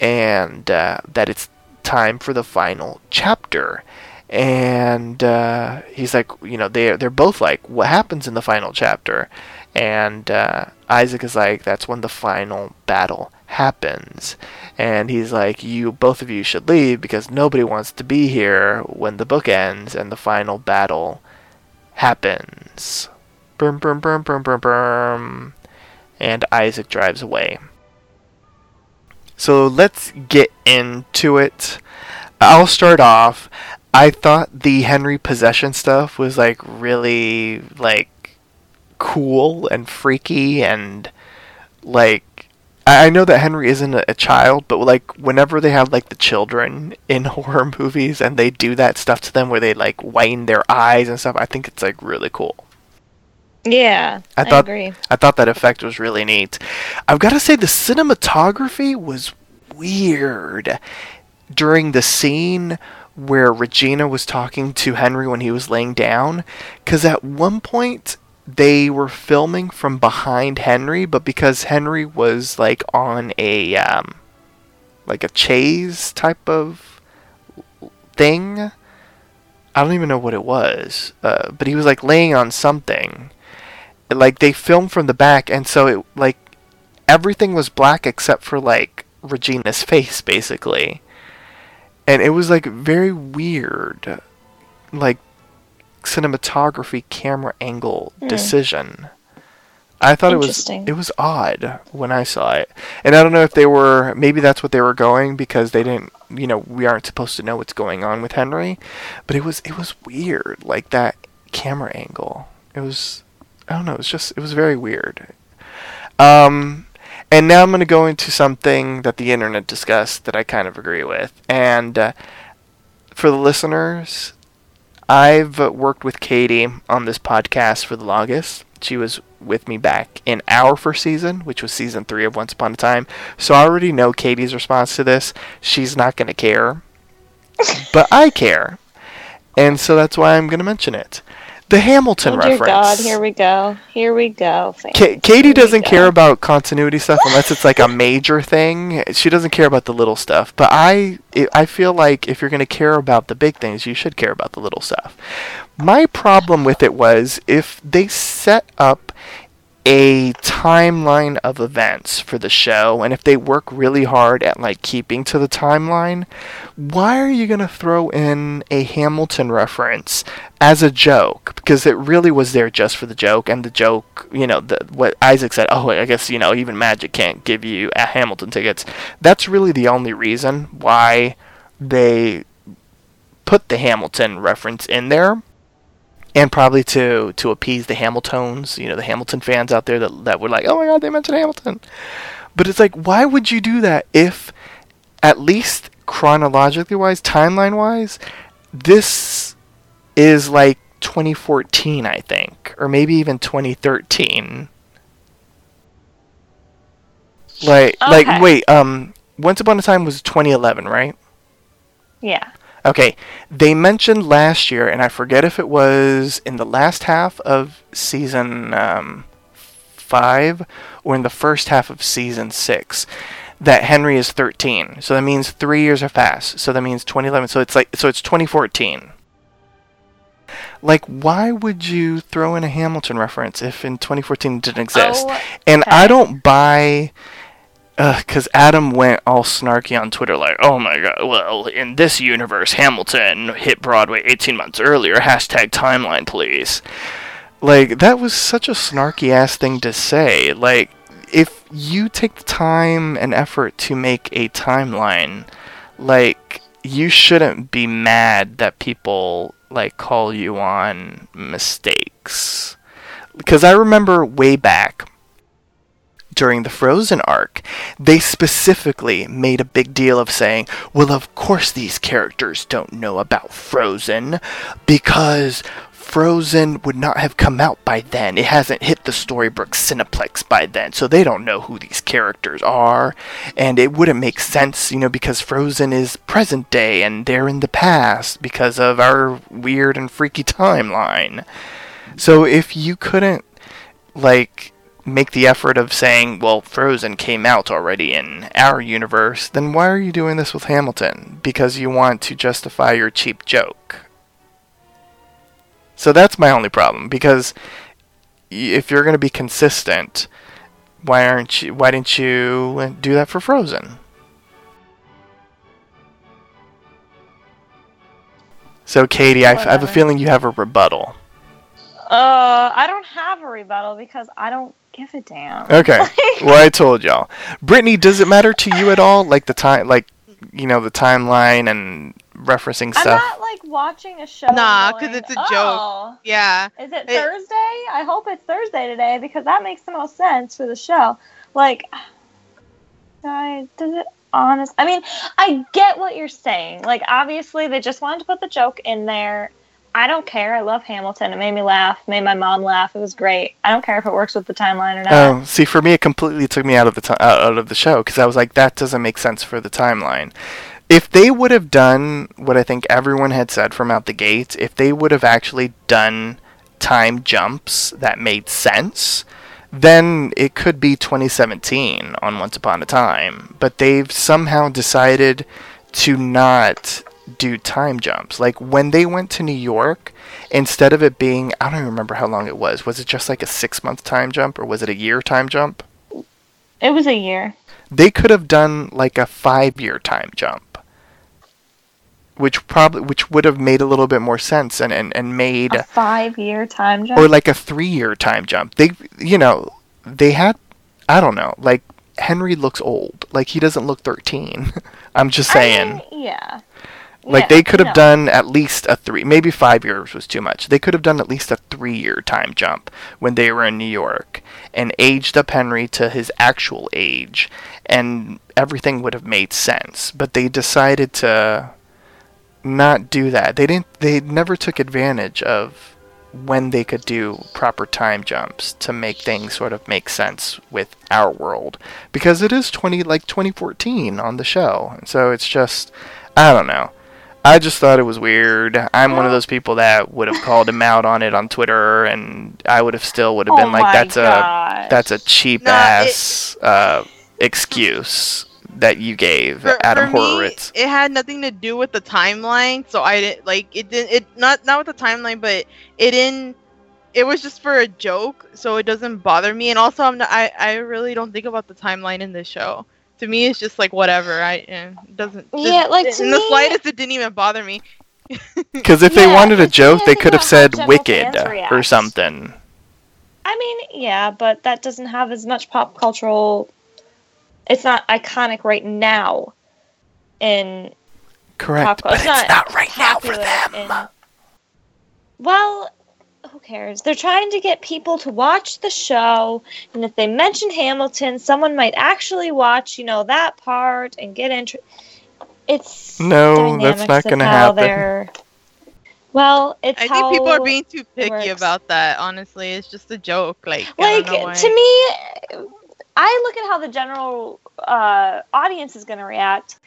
and uh, that it's time for the final chapter. And uh, he's like, you know, they they're both like, what happens in the final chapter? And uh, Isaac is like, that's when the final battle happens. And he's like, you, both of you should leave because nobody wants to be here when the book ends and the final battle happens. Boom, boom, boom, boom, boom, boom. And Isaac drives away. So let's get into it. I'll start off. I thought the Henry possession stuff was like really like cool and freaky and like I know that Henry isn't a, child, but like whenever they have like the children in horror movies and they do that stuff to them where they like whiten their eyes and stuff, I think it's like really cool. Yeah, I thought I agree. I thought that effect was really neat. I've got to say the cinematography was weird during the scene where Regina was talking to Henry when he was laying down cuz at one point they were filming from behind Henry, but because Henry was like on a um, like a chase type of thing, I don't even know what it was, uh, but he was like laying on something. Like they filmed from the back, and so it like everything was black except for like Regina's face, basically, and it was like very weird. Like cinematography camera angle mm. decision. I thought it was it was odd when I saw it, and I don't know if they were maybe that's what they were going because they didn't you know we aren't supposed to know what's going on with Henry, but it was it was weird like that camera angle. It was I don't know it was just it was very weird. Um, and now I'm going to go into something that the internet discussed that I kind of agree with, and uh, for the listeners, I've worked with Katie on this podcast for the longest. She was with me back in our first season, which was season three of Once Upon a Time. So I already know Katie's response to this. She's not going to care. but I care. And so that's why I'm going to mention it. The Hamilton reference. Oh dear reference. God, here we go. Here we go. Ka- Katie Here doesn't go. care about continuity stuff unless it's like a major thing. She doesn't care about the little stuff. But I, I- I feel like if you're going to care about the big things, you should care about the little stuff. My problem with it was if they set up a timeline of events for the show, and if they work really hard at like keeping to the timeline, why are you going to throw in a Hamilton reference as a joke? Because it really was there just for the joke, and the joke, you know, the, what Isaac said, oh, I guess, you know, even Magic can't give you a Hamilton tickets. That's really the only reason why they put the Hamilton reference in there. And probably to, to appease the Hamiltons, you know, the Hamilton fans out there that, that were like, oh my god, they mentioned Hamilton. But it's like, why would you do that if, at least chronologically wise, timeline wise, this is like 2014, I think, or maybe even 2013. Like, like, wait, um, Once Upon a Time was 2011, right? Yeah. Okay, they mentioned last year, and I forget if it was in the last half of season um, five or in the first half of season six, that Henry is 13. So that means three years have passed. So that means 2011. So it's like so it's 2014. Like, why would you throw in a Hamilton reference if in 2014 it didn't exist? Oh, and I don't buy because Adam went all snarky on Twitter, like, "Oh my god! Well, in this universe, Hamilton hit Broadway 18 months earlier. Hashtag timeline, please." Like that was such a snarky ass thing to say. Like, if you take the time and effort to make a timeline, like you shouldn't be mad that people like call you on mistakes. Because I remember way back during the Frozen arc, they specifically made a big deal of saying, well, of course these characters don't know about Frozen because Frozen would not have come out by then. It hasn't hit the Storybrooke Cineplex by then, so they don't know who these characters are. And it wouldn't make sense, you know, because Frozen is present day and they're in the past because of our weird and freaky timeline. So if you couldn't, like, make the effort of saying, well, Frozen came out already in our universe, then why are you doing this with Hamilton? Because you want to justify your cheap joke. So that's my only problem. Because if you're going to be consistent, why aren't you? Why didn't you do that for Frozen? So, Katie, I, f- I have a feeling you have a rebuttal. Uh, I don't have a rebuttal because I don't give a damn. Okay. well, I told y'all. Brittany, does it matter to you at all? Like the time, like you know, the timeline and referencing stuff. I'm not like watching a show. Nah, because it's a joke. "Oh, Yeah. Is it It- Thursday? I hope it's Thursday today because that makes the most sense for the show. Like, I does it honest? I mean, I get what you're saying. Like, obviously, they just wanted to put the joke in there. I don't care. I love Hamilton. It made me laugh. Made my mom laugh. It was great. I don't care if it works with the timeline or not. Oh, see, for me, it completely took me out of the out of the show because I was like, that doesn't make sense for the timeline. If they would have done what I think everyone had said from out the gate, if they would have actually done time jumps that made sense, then it could be 2017 on Once Upon a Time. But they've somehow decided to not do time jumps. Like when they went to New York, instead of it being, I don't even remember how long it was. Was it just like a six month time jump or was it a year time jump? It was a year. They could have done like a five year time jump. Which probably which would have made a little bit more sense and, and, and made A five-year time jump. or like a three year time jump. They you know, they had I don't know, like Henry looks old. Like he doesn't look thirteen. I'm just I saying. mean, yeah. Like Yeah, they could have no. done at least a three, maybe five years was too much. They could have done at least a three-year time jump when they were in New York and aged up Henry to his actual age, and everything would have made sense. But they decided to not do that. They didn't. They never took advantage of when they could do proper time jumps to make things sort of make sense with our world because it is 20 like 2014 on the show so it's just i don't know I just thought it was weird. I'm one of those people that would have called him out on it on Twitter, and I would have still would have Oh been like, my "That's a that's a cheap Nah, it- ass uh, excuse that you gave For, Adam for me, Horowitz." it had nothing to do with the timeline, so I didn't like it. Didn't it not not with the timeline, but it didn't. It was just for a joke, so it doesn't bother me. And also, I'm not, I I really don't think about the timeline in this show. To me, it's just like whatever. I eh, it doesn't. Yeah, like, to in the me- slightest, it didn't even bother me. Because if they wanted a joke, they could have said "Wicked" or something. I mean, yeah, but that doesn't have as much pop cultural. It's not iconic right now. In Correct, pop but it's not not right now for them. in- well, who cares? They're trying to get people to watch the show, and if they mention Hamilton, someone might actually watch, you know, that part and get into. It's No, that's not gonna happen. they're- Well, it's I how think people are being too picky works. about that. Honestly, it's just a joke. Like, I like don't know to me i look at how the general uh, audience is going to react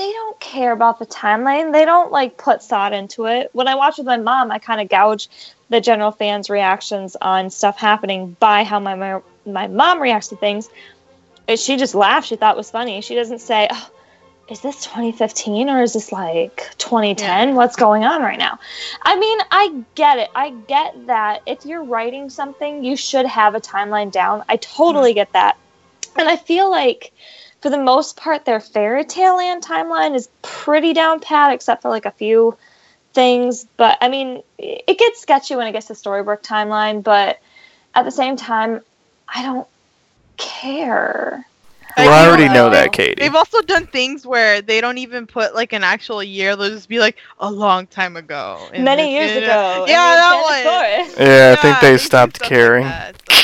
they don't care about the timeline. They don't like put thought into it. When i watch with my mom i kind of gouge the general fans reactions on stuff happening by how my my, my mom reacts to things. She just laughs she thought it was funny. She doesn't say oh, is this 2015 or is this like 2010 what's going on right now? I mean, I get it. I get that. If you're writing something, you should have a timeline down. I totally mm-hmm. get that. And I feel like for the most part their fairy tale land timeline is pretty down pat except for like a few things, but I mean, it gets sketchy when it gets to storybrooke timeline, but at the same time, I don't care. I Well, I do already know know. that, Katie. They've also done things where they don't even put like an actual year. They'll just be like a long time ago. and Many this- years yeah. ago. in Yeah, that Enchanted one. Forest. Yeah, I think Yeah, they stopped stuff like caring. that, so.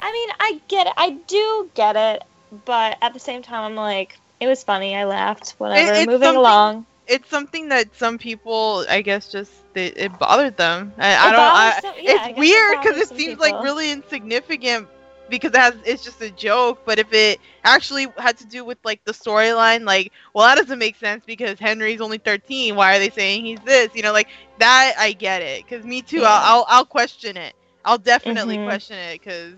I mean, I get it. I do get it, but at the same time, I'm like, it was funny. I laughed. Whatever. it's Moving along. It's something that some people, I guess, just they, it bothered them. I, I don't. I, some- yeah, it's it weird because it some seems like really insignificant because it has it's just a joke. But if it actually had to do with like the storyline, like, well, that doesn't make sense because Henry's only 13. Why are they saying he's this? You know, like that. I get it because me too. Yeah. I'll, I'll I'll question it. I'll definitely Mhm. question it because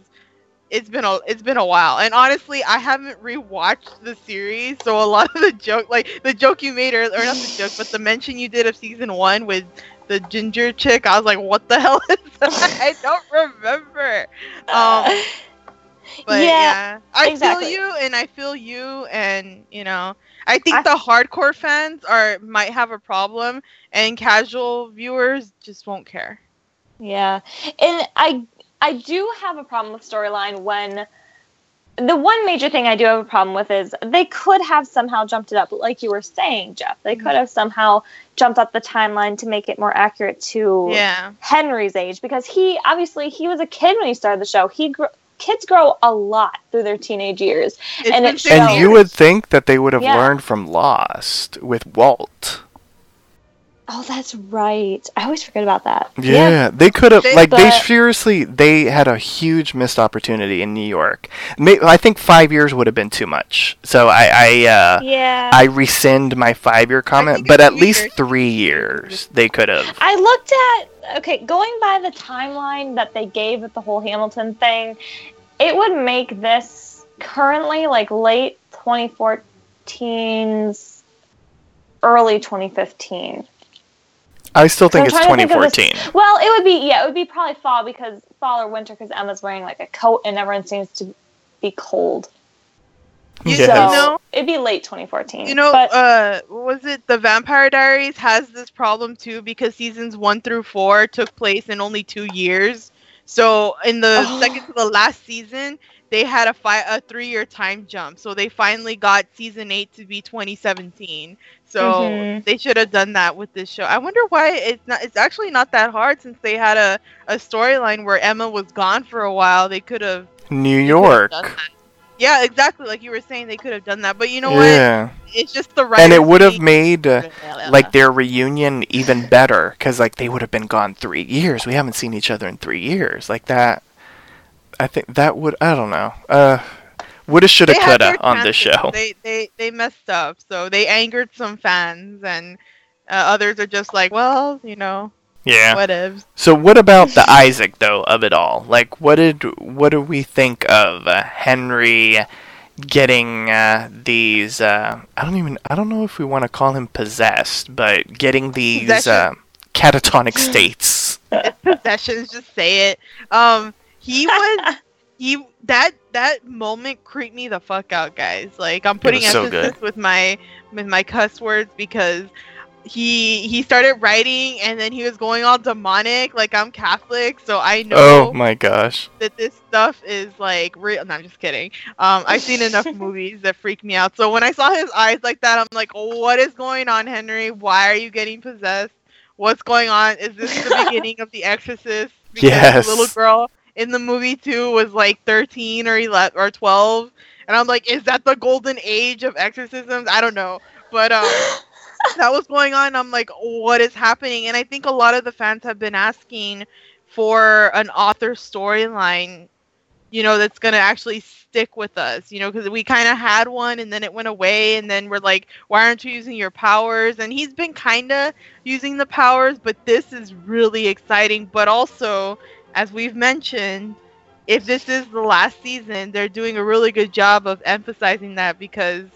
it's been a it's been a while. And honestly i haven't rewatched the series so a lot of the joke like the joke you made or, or not the joke but the mention you did of season one with the ginger chick i was like what the hell is that? I don't remember. Um but yeah, Yeah, i exactly. feel you and i feel you and you know i think I- the hardcore fans are might have a problem and casual viewers just won't care. Yeah, and I I do have a problem with storyline when. The one major thing I do have a problem with is they could have somehow jumped it up, like you were saying, Jeff. They Mm-hmm. could have somehow jumped up the timeline to make it more accurate to yeah Henry's age because he obviously he was a kid when he started the show. He gr- kids grow a lot through their teenage years. It's And it shows. And you would think that they would have Yeah. learned from Lost with Walt. Oh, that's right. I always forget about that. Yeah, they could have They- like they seriously they had a huge missed opportunity in New York. I think five years would have been too much. So I I uh, Yeah. I rescind my five year comment, but at least years. three years they could have. I looked at okay, going by the timeline that they gave with the whole Hamilton thing, it would make this currently like late 2014's early 2015. I still think it's trying to think 2014. Well, it would be yeah, it would be probably fall because fall or winter because Emma's wearing like a coat and everyone seems to be cold. You, Yes. So you know, it'd be late 2014. you know, but uh, was it the Vampire Diaries has this problem too because seasons one through four took place in only two years. So in the Oh. second to the last season, they had a fi- a three year time jump. So they finally got season eight to be 2017. So Mhm. they should have done that with this show. I wonder why it's not. It's actually not that hard since they had a a storyline where Emma was gone for a while. They could have New York. Yeah, exactly. Like you were saying, they could have done that. But you know what? Yeah. It's just the right. And it would have made uh, like their reunion even better because like they would have been gone three years. We haven't seen each other in three years. Like that. I think that would. I don't know. Uh, woulda, shoulda, They coulda on this show. They they they messed up, so they angered some fans, and Uh, others are just like, well, you know, Yeah. whatevs. So what about the Isaac though of it all? Like what did what do we think of uh, Henry getting uh, these uh, I don't even I don't know if we want to call him possessed, but getting these uh, catatonic states. Possessions, just say it. Um, he was he that that moment creeped me the fuck out, guys. Like I'm putting was so emphasis with my with my cuss words because he he started writing and then he was going all demonic. Like I'm Catholic, so I know Oh my gosh. that this stuff is like real. No, I'm just kidding. Um, I've seen enough movies that freak me out. So when I saw his eyes like that, I'm like, what is going on, Henry? Why are you getting possessed? What's going on? Is this the beginning of The Exorcist? Because Yes. Little girl in the movie too was like 13 or 11 or 12, and I'm like, is that the golden age of exorcisms? I don't know, but um. that was going on. I'm like, what is happening? And I think a lot of the fans have been asking for an author storyline, you know, that's going to actually stick with us, you know, because we kind of had one and then it went away. And then we're like, why aren't you using your powers? And he's been kind of using the powers, but this is really exciting. But also, as we've mentioned, if this is the last season, they're doing a really good job of emphasizing that because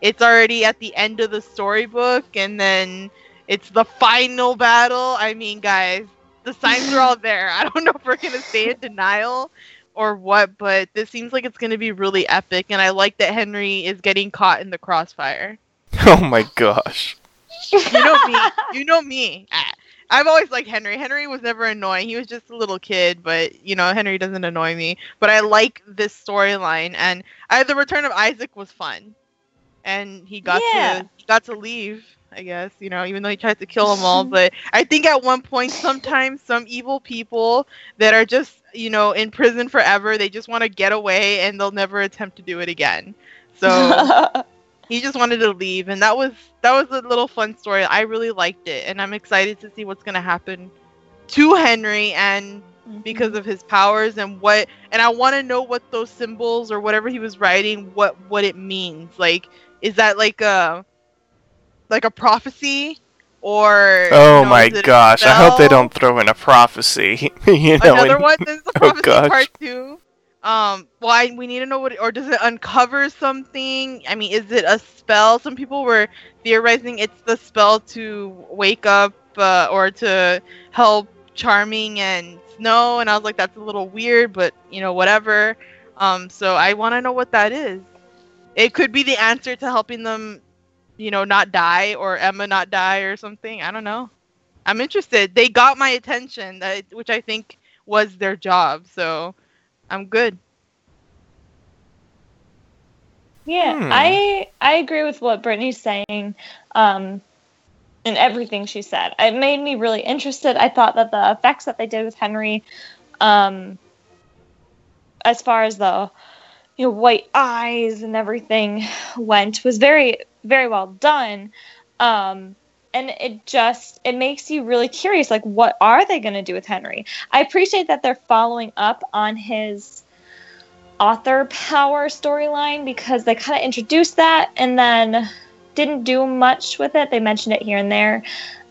it's already at the end of the storybook and then it's the final battle. I mean, guys, the signs are all there. I don't know if we're going to stay in denial or what, but this seems like it's going to be really epic and I like that Henry is getting caught in the crossfire. Oh my gosh. You know me. you know me. Ah. I've always liked Henry. Henry was never annoying. He was just a little kid, but you know, Henry doesn't annoy me. But I like this storyline and I, the return of Isaac was fun. And he got Yeah. to he got to leave, I guess, you know, even though he tried to kill them all, but I think at one point sometimes some evil people that are just, you know, in prison forever, they just want to get away and they'll never attempt to do it again. So he just wanted to leave and that was that was a little fun story i really liked it and i'm excited to see what's going to happen to henry and mm-hmm. because of his powers and what and i want to know what those symbols or whatever he was writing what what it means like is that like a like a prophecy or Oh you know, my is it a gosh. I hope they don't throw in a prophecy. you know, Another and- one. This is the Oh, prophecy gosh. part two. Um, why we need to know what, or does it uncover something? I mean, is it a spell? Some people were theorizing it's the spell to wake up uh, or to help Charming and Snow, and I was like, that's a little weird, but you know, whatever. Um, so I want to know what that is. It could be the answer to helping them, you know, not die or Emma not die or something. I don't know. I'm interested. They got my attention, which I think was their job. So I'm good. Yeah, Hmm. I I agree with what Brittany's saying, um, and everything she said. It made me really interested. I thought that the effects that they did with Henry, um, as far as the you know white eyes and everything went, was very very well done. Um, and it just it makes you really curious like what are they going to do with henry? I appreciate that they're following up on his author power storyline because they kind of introduced that and then didn't do much with it. They mentioned it here and there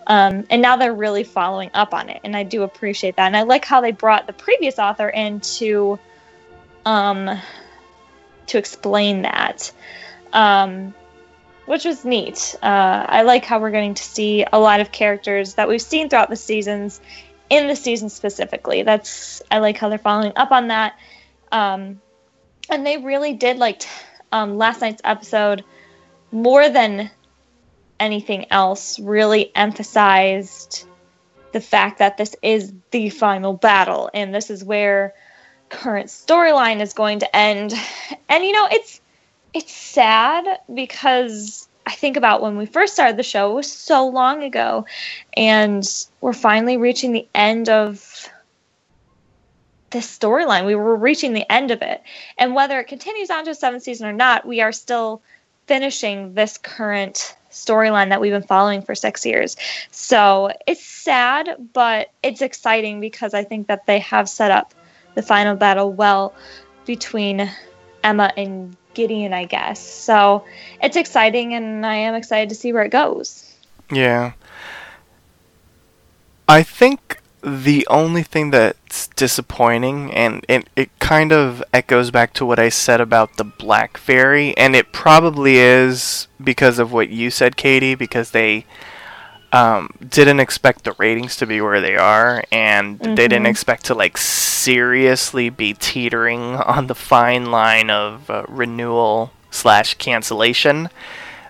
um, and now they're really following up on it and i do appreciate that. And i like how they brought the previous author in to um to explain that. Um which was neat. Uh, I like how we're getting to see a lot of characters that we've seen throughout the seasons in the season specifically. That's I like how they're following up on that. Um, and they really did like um, last night's episode more than anything else. Really emphasized the fact that this is the final battle, and this is where current storyline is going to end. And you know, it's it's sad because I think about when we first started the show, it was so long ago, and we're finally reaching the end of this storyline. We were reaching the end of it. And whether it continues on to a seventh season or not, we are still finishing this current storyline that we've been following for six years. So it's sad, but it's exciting because I think that they have set up the final battle well between Emma and Gideon, I guess. So it's exciting, and I am excited to see where it goes. Yeah. I think the only thing that's disappointing, and it, it kind of echoes back to what I said about the Black Fairy, and it probably is because of what you said, Katie, because they um, didn't expect the ratings to be where they are, and they didn't Mhm. expect to like seriously be teetering on the fine line of uh, renewal slash cancellation.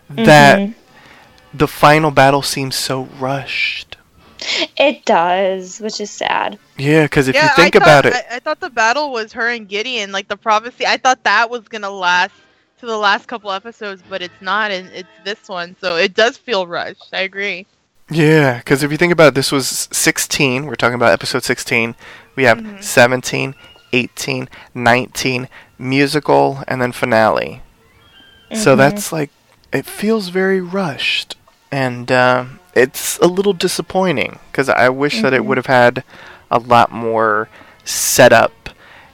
That Mhm. the final battle seems so rushed. It does, which is sad. Yeah, because if yeah, you think thought, about it, I, I thought the battle was her and Gideon, like the prophecy. I thought that was gonna last to the last couple episodes, but it's not, and it's this one, so it does feel rushed. I agree. Yeah, because if you think about it, this was 16. We're talking about episode 16. We have Mhm. 17, 18, 19, musical, and then finale. So Mhm. that's like, it feels very rushed. And um, it's a little disappointing because I wish that it Mhm. would have had a lot more setup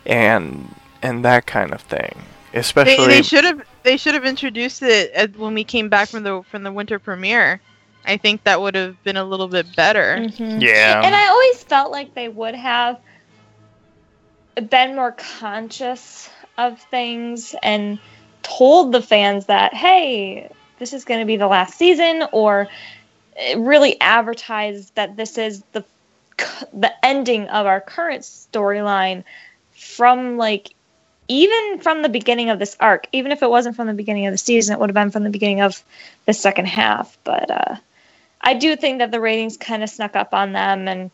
and and that kind of thing. Especially, they should have they should have introduced it when we came back from the from the winter premiere. I think that would have been a little bit better. Mhm. yeah. And I always felt like they would have been more conscious of things and told the fans that, hey, this is going to be the last season, or really advertised that this is the the ending of our current storyline from like even from the beginning of this arc even if it wasn't from the beginning of the season it would have been from the beginning of the second half but uh I do think that the ratings kind of snuck up on them and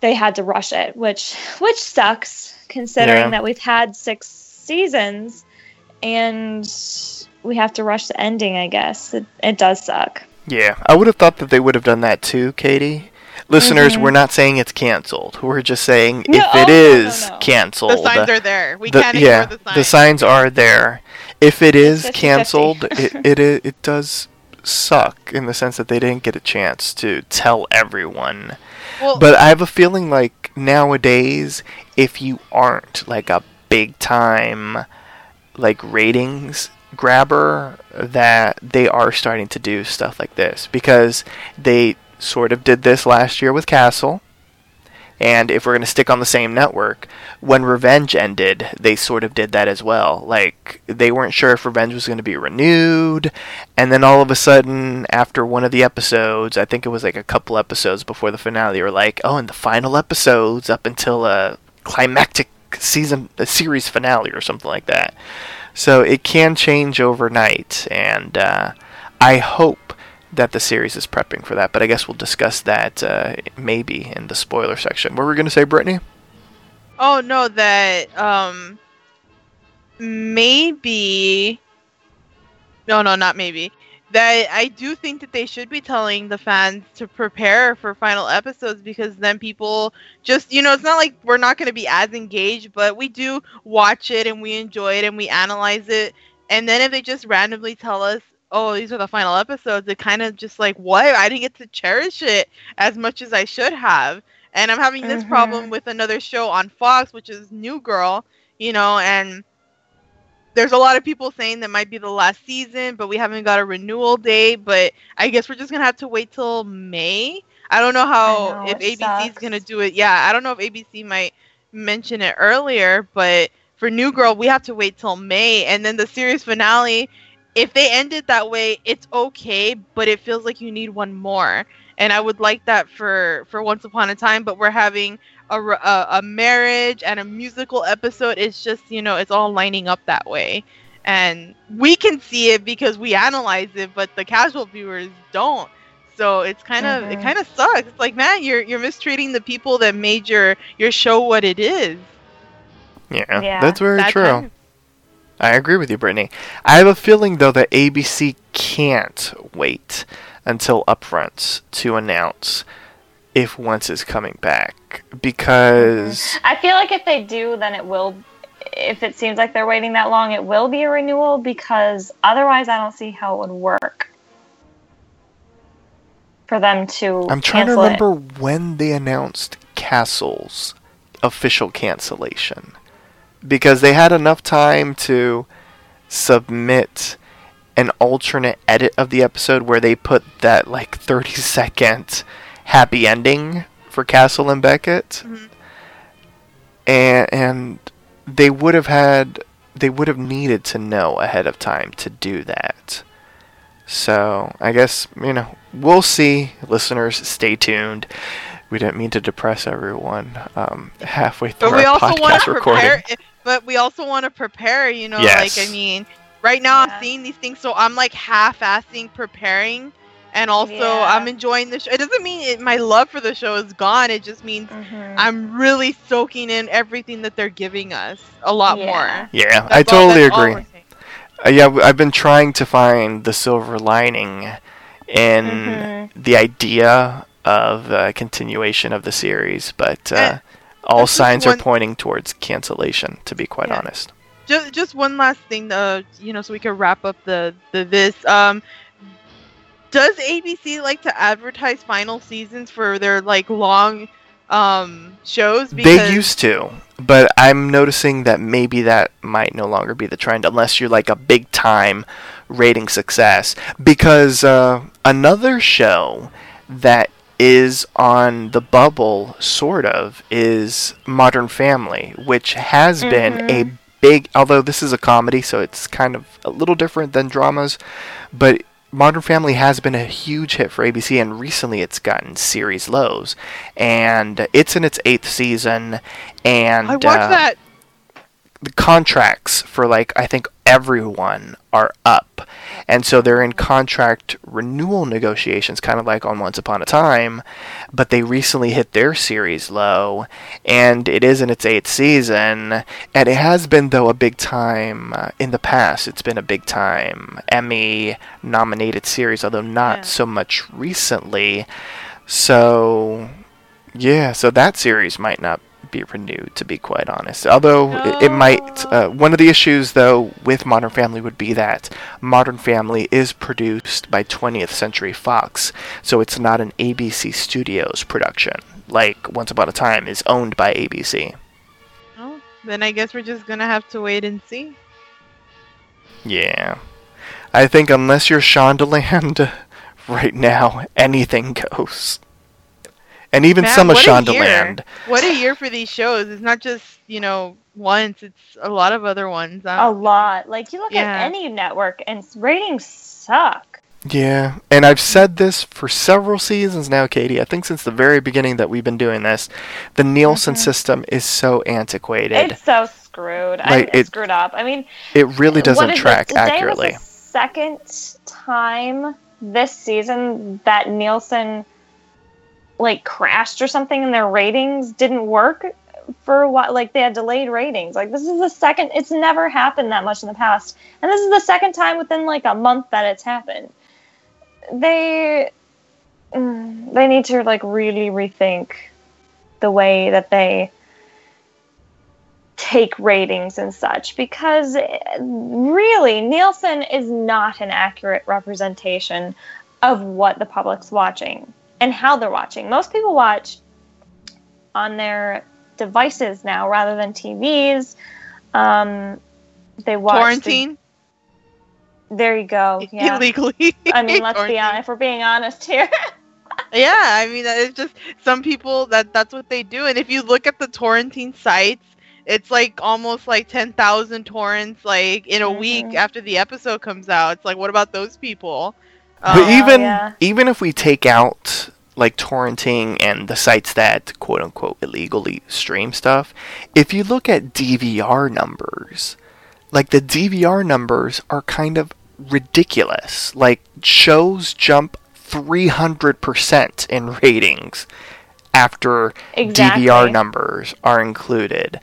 they had to rush it, which which sucks considering Yeah. that we've had six seasons and we have to rush the ending, I guess. It, it does suck. Yeah, I would have thought that they would have done that too, Katie. Listeners, Mhm. we're not saying it's canceled. We're just saying No, if oh, it no, no, no. canceled, The signs are there. We the- can't yeah, ignore the signs. The signs are there. If it is 50-50. canceled, it, it it does suck in the sense that they didn't get a chance to tell everyone. Well, But I have a feeling like nowadays, if you aren't like a big time like ratings grabber, that they are starting to do stuff like this because they sort of did this last year with Castle. And if we're going to stick on the same network, when Revenge ended, they sort of did that as well. Like, they weren't sure if Revenge was going to be renewed. And then all of a sudden, after one of the episodes, I think it was like a couple episodes before the finale, they were like, oh, and the final episodes up until a climactic season, a series finale or something like that. So it can change overnight. And uh, I hope that the series is prepping for that. But I guess we'll discuss that uh, maybe in the spoiler section. What were we going to say, Brittany? Oh no, that um maybe no no not maybe. That I do think that they should be telling the fans to prepare for final episodes because then people just you know it's not like we're not going to be as engaged but we do watch it and we enjoy it and we analyze it and then if they just randomly tell us oh these are the final episodes it kind of just like what I didn't get to cherish it as much as I should have and I'm having this Mhm. problem with another show on Fox, which is New Girl, you know, and there's a lot of people saying that might be the last season, but we haven't got a renewal date. But I guess we're just gonna have to wait till May. I don't know how know, if it ABC is gonna do it. Yeah, I don't know if ABC might mention it earlier, but for New Girl, we have to wait till May, and then the series finale. If they end it that way, it's okay, but it feels like you need one more and I would like that for for Once Upon a Time. But we're having a a marriage and a musical episode. It's just you know it's all lining up that way, and we can see it because we analyze it, but the casual viewers don't. So it's kind of it Mhm. kind of sucks. It's like man, you're you're mistreating the people that made your your show what it is. Yeah, Yeah, that's very That true. kind of- I agree with you, Brittany. I have a feeling though that ABC can't wait until upfronts to announce if Once is coming back because mm-hmm. I feel like if they do, then it will. If it seems like they're waiting that long, it will be a renewal because otherwise, I don't see how it would work for them to. I'm trying to cancel it. remember when they announced Castle's official cancellation because they had enough time to submit an alternate edit of the episode where they put that like 30 second happy ending for Castle and Beckett. Mhm. And and they would have had they would have needed to know ahead of time to do that. So, I guess, you know, we'll see. Listeners, stay tuned. We didn't mean to depress everyone um, halfway through But we our also want podcast to recording. prepare. But we also want to prepare. You know, Yes. like I mean, right now Yeah. I'm seeing these things, so I'm like half-assing preparing, and also Yeah. I'm enjoying the show. It doesn't mean it, my love for the show is gone. It just means Mhm. I'm really soaking in everything that they're giving us a lot Yeah. more. Yeah, That's I totally all agree. Uh, yeah, I've been trying to find the silver lining in Mhm. the idea of uh, continuation of the series, but uh, Eh, all signs are pointing towards cancellation. To be quite Yeah. honest. just just one last thing uh you know so we can wrap up the the this um does abc like to advertise final seasons for their like long um shows They used to, but I'm noticing that maybe that might no longer be the trend unless you're like a big time rating success. Because uh, another show that is on the bubble, sort of, is Modern Family, which has been a big, although this is a comedy, so it's kind of a little different than dramas, but Modern Family has been a huge hit for ABC, and recently it's gotten series lows, and it's in its eighth season, and i watched uh, that the contracts for like I think everyone are up, and so they're in contract renewal negotiations, kind of like on Once Upon a Time, but they recently hit their series low, and it is in its eighth season, and it has been though a big time uh, in the past. It's been a big time Emmy nominated series, although not Yeah. so much recently. So yeah, so that series might not be renewed, to be quite honest. Although it, it might. Uh, one of the issues, though, with Modern Family would be that Modern Family is produced by 20th Century Fox, so it's not an ABC Studios production. Like Once Upon a Time is owned by ABC. oh, then i guess we're just gonna have to wait and see Yeah. I think unless you're Shondaland, right now, anything goes. And even Man, some of what a. Shondaland. what a year for these shows it's not just you know once it's a lot of other ones a lot. Like you look Yeah. at any network, and ratings suck. Yeah, and I've said this for several seasons now, Katie. I think since the very beginning that we've been doing this, the Nielsen system is so antiquated. Mm-hmm. It's so screwed. I Like, it- screwed up. I mean, it really doesn't is it? track Today was accurately. second time this season that Nielsen like crashed or something, and their ratings didn't work for while. Like they had delayed ratings. Like this is the second. It's never happened that much in the past, and this is the second time within like a month that it's happened. They mm, they need to like really rethink the way that they take ratings and such because eh, really Nielsen is not an accurate representation of what the public's watching and how they're watching. Most people watch on their devices now rather than TVs. Um, they watch. the- quarantine there you go. Yeah. illegally I mean, let's be honest. If we're being honest here. Yeah, I mean it's just some people that that's what they do. And if you look at the torrenting sites, it's like almost like ten thousand torrents like in a week Mhm. after the episode comes out. It's like what about those people? But Um, even yeah. even if we take out like torrenting and the sites that quote unquote illegally stream stuff, if you look at DVR numbers, like the DVR numbers are kind of ridiculous. Like shows jump 300% in ratings after Exactly. DVR numbers are included.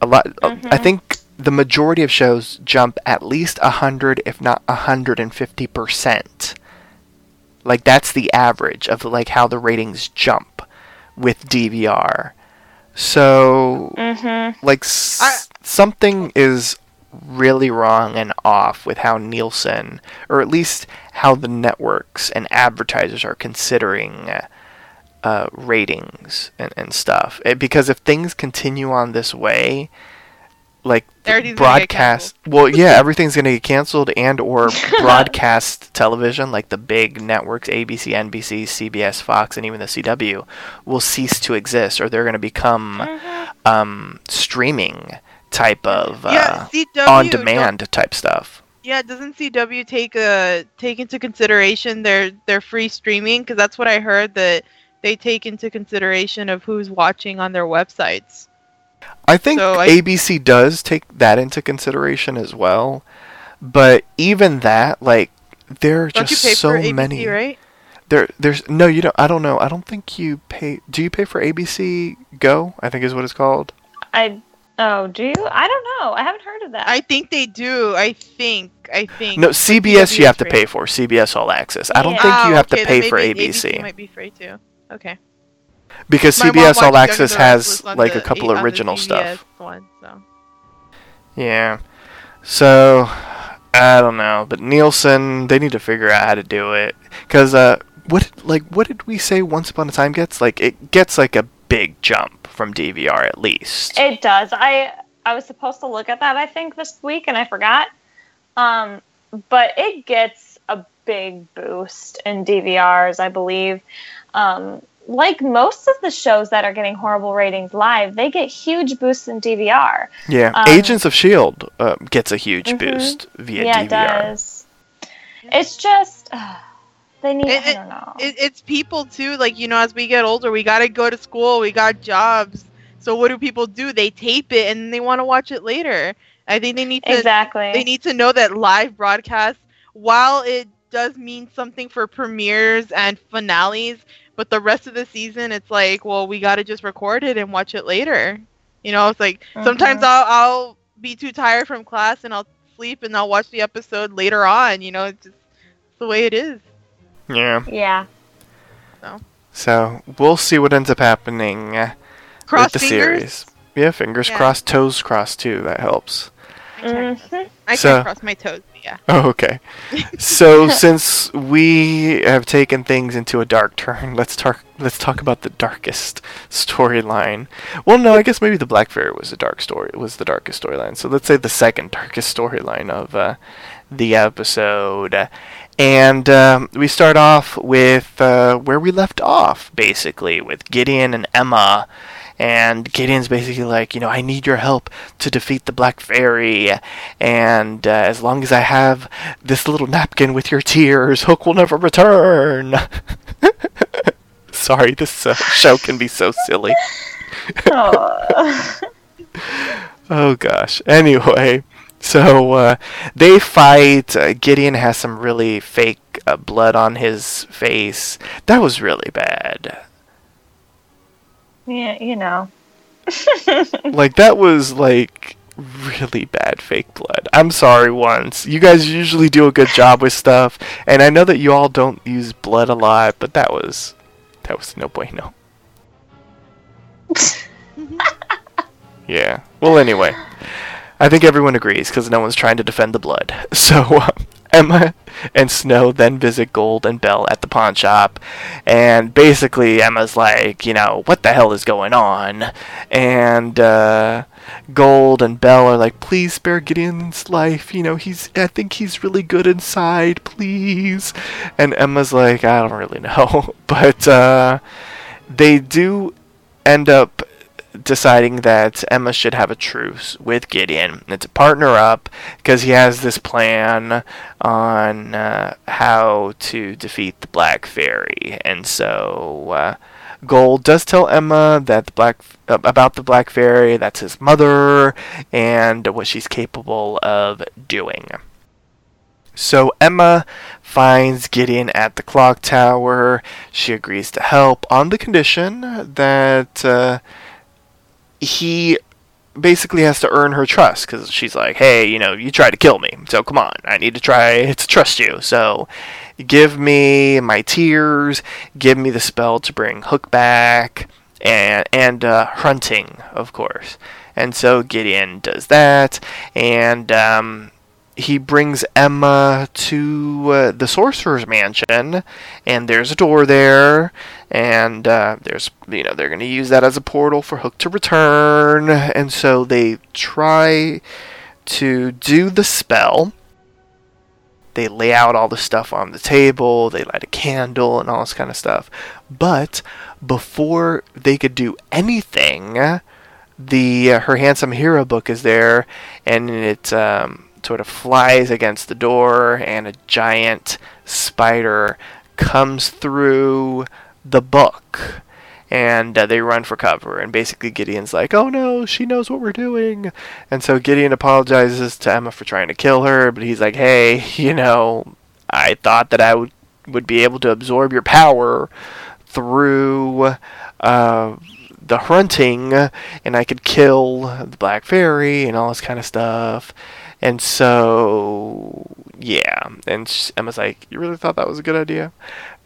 A lot I Mhm. think the majority of shows jump at least 100 if not 150%. Like that's the average of like how the ratings jump with DVR. So mm-hmm. like s- I- something is really wrong and off with how Nielsen, or at least how the networks and advertisers are considering uh, uh, ratings and, and stuff. Eh, because if things continue on this way, like Everything's gonna get broadcast well yeah everything's going to get canceled and or broadcast television like the big networks abc nbc cbs fox and even the cw will cease to exist or they're going to become um, streaming type of uh, on demand type stuff Yeah, doesn't CW take uh take into consideration their their free streaming? Because that's what I heard that they take into consideration of who's watching on their websites. I think So I- ABC does take that into consideration as well, but even that, like, there are Don't just you pay so for ABC, many. right? There, there's no, you don't. I don't know. I don't think you pay. Do you pay for ABC Go? I think is what it's called. I oh, do you? I don't know. I haven't heard of that. I think they do. I think. I think. No, CBS you have to pay for CBS All Access. I don't Yeah. think you Oh, have to pay for maybe ABC might be free too. Okay. Because My CBS All watched Young and Access has like a the couple A- on original stuff. One, so. Yeah. So, I don't know, but Nielsen, they need to figure out how to do it. Cause uh, what like what did we say Once Upon a Time gets? Like it gets like a big jump from DVR at least. It does. I I was supposed to look at that I think this week and I forgot. Um, but it gets a big boost in DVRs, I believe. Um, like most of the shows that are getting horrible ratings live, they get huge boosts in DVR. yeah, um, Agents of Shield uh, gets a huge Mhm. boost via yeah, DVR. it does. It's just they need. It- I don't know. It, it's people too. Like you know, as we get older, we gotta go to school. We got jobs. So what do people do? They tape it and they want to watch it later. I think they need to. exactly. They need to know that live broadcast, while it does mean something for premieres and finales, but the rest of the season, it's like, well, we gotta just record it and watch it later. You know, it's like sometimes Mhm. I'll I'll be too tired from class and I'll sleep and I'll watch the episode later on. You know, it's just it's the way it is. Yeah. yeah. So So we'll see what ends up happening uh, Cross with the fingers. series. Yeah, fingers Yeah. crossed, toes crossed too. That helps. I can't, cross- Mhm. I can't cross my toes. Yeah. Oh, okay. so since we have taken things into a dark turn, let's talk. Let's talk about the darkest storyline. Well, no, I guess maybe the Black Fairy was the dark story. Was the darkest storyline. So let's say the second darkest storyline of uh, the episode. And um, we start off with uh, where we left off, basically, with Gideon and Emma. And Gideon's basically like, you know, I need your help to defeat the Black Fairy. And uh, as long as I have this little napkin with your tears, Hook will never return. Sorry, this uh, show can be so silly. Oh. Gosh. Anyway, so uh, they fight. Uh, Gideon has some really fake uh, blood on his face. That was really bad. Yeah, you know. Like that was like really bad fake blood. I'm sorry once. You guys usually do a good job with stuff, and I know that you all don't use blood a lot, but that was that was no bueno. yeah. Well, anyway, I think everyone agrees because no one's trying to defend the blood. So uh, Emma and Snow then visit Gold and Belle at the pawn shop, and basically Emma's like, you know, what the hell is going on? And uh, Gold and Belle are like, please spare Gideon's life. You know, he's, I think he's really good inside, please. And Emma's like, I don't really know, but uh, they do end up deciding that Emma should have a truce with Gideon and to partner up because he has this plan on uh, how to defeat the Black Fairy. And so uh, Gold does tell Emma that the Black uh, about the Black Fairy, that's his mother, and what she's capable of doing. So Emma finds Gideon at the clock tower. She agrees to help on the condition that uh, he basically has to earn her trust because she's like, hey, you know, you tried to kill me, so come on, I need to try to trust you. So give me my tears, give me the spell to bring Hook back, and and uh, hunting, of course. And so Gideon does that, and um, he brings Emma to uh, the sorcerer's mansion, and there's a door there, and uh, there's you know they're going to use that as a portal for Hook to return, and so they try to do the spell. They lay out all the stuff on the table, they light a candle, and all this kind of stuff. But before they could do anything, the uh, her handsome hero book is there, and it um, sort of flies against the door, and a giant spider comes through the book and uh, they run for cover. And basically, Gideon's like, "Oh no, she knows what we're doing," and so Gideon apologizes to Emma for trying to kill her, but he's like, "Hey, you know, I thought that I would would be able to absorb your power through." Uh, the hunting, and I could kill the Black Fairy and all this kind of stuff. And so, yeah. And Emma's like, You really thought that was a good idea?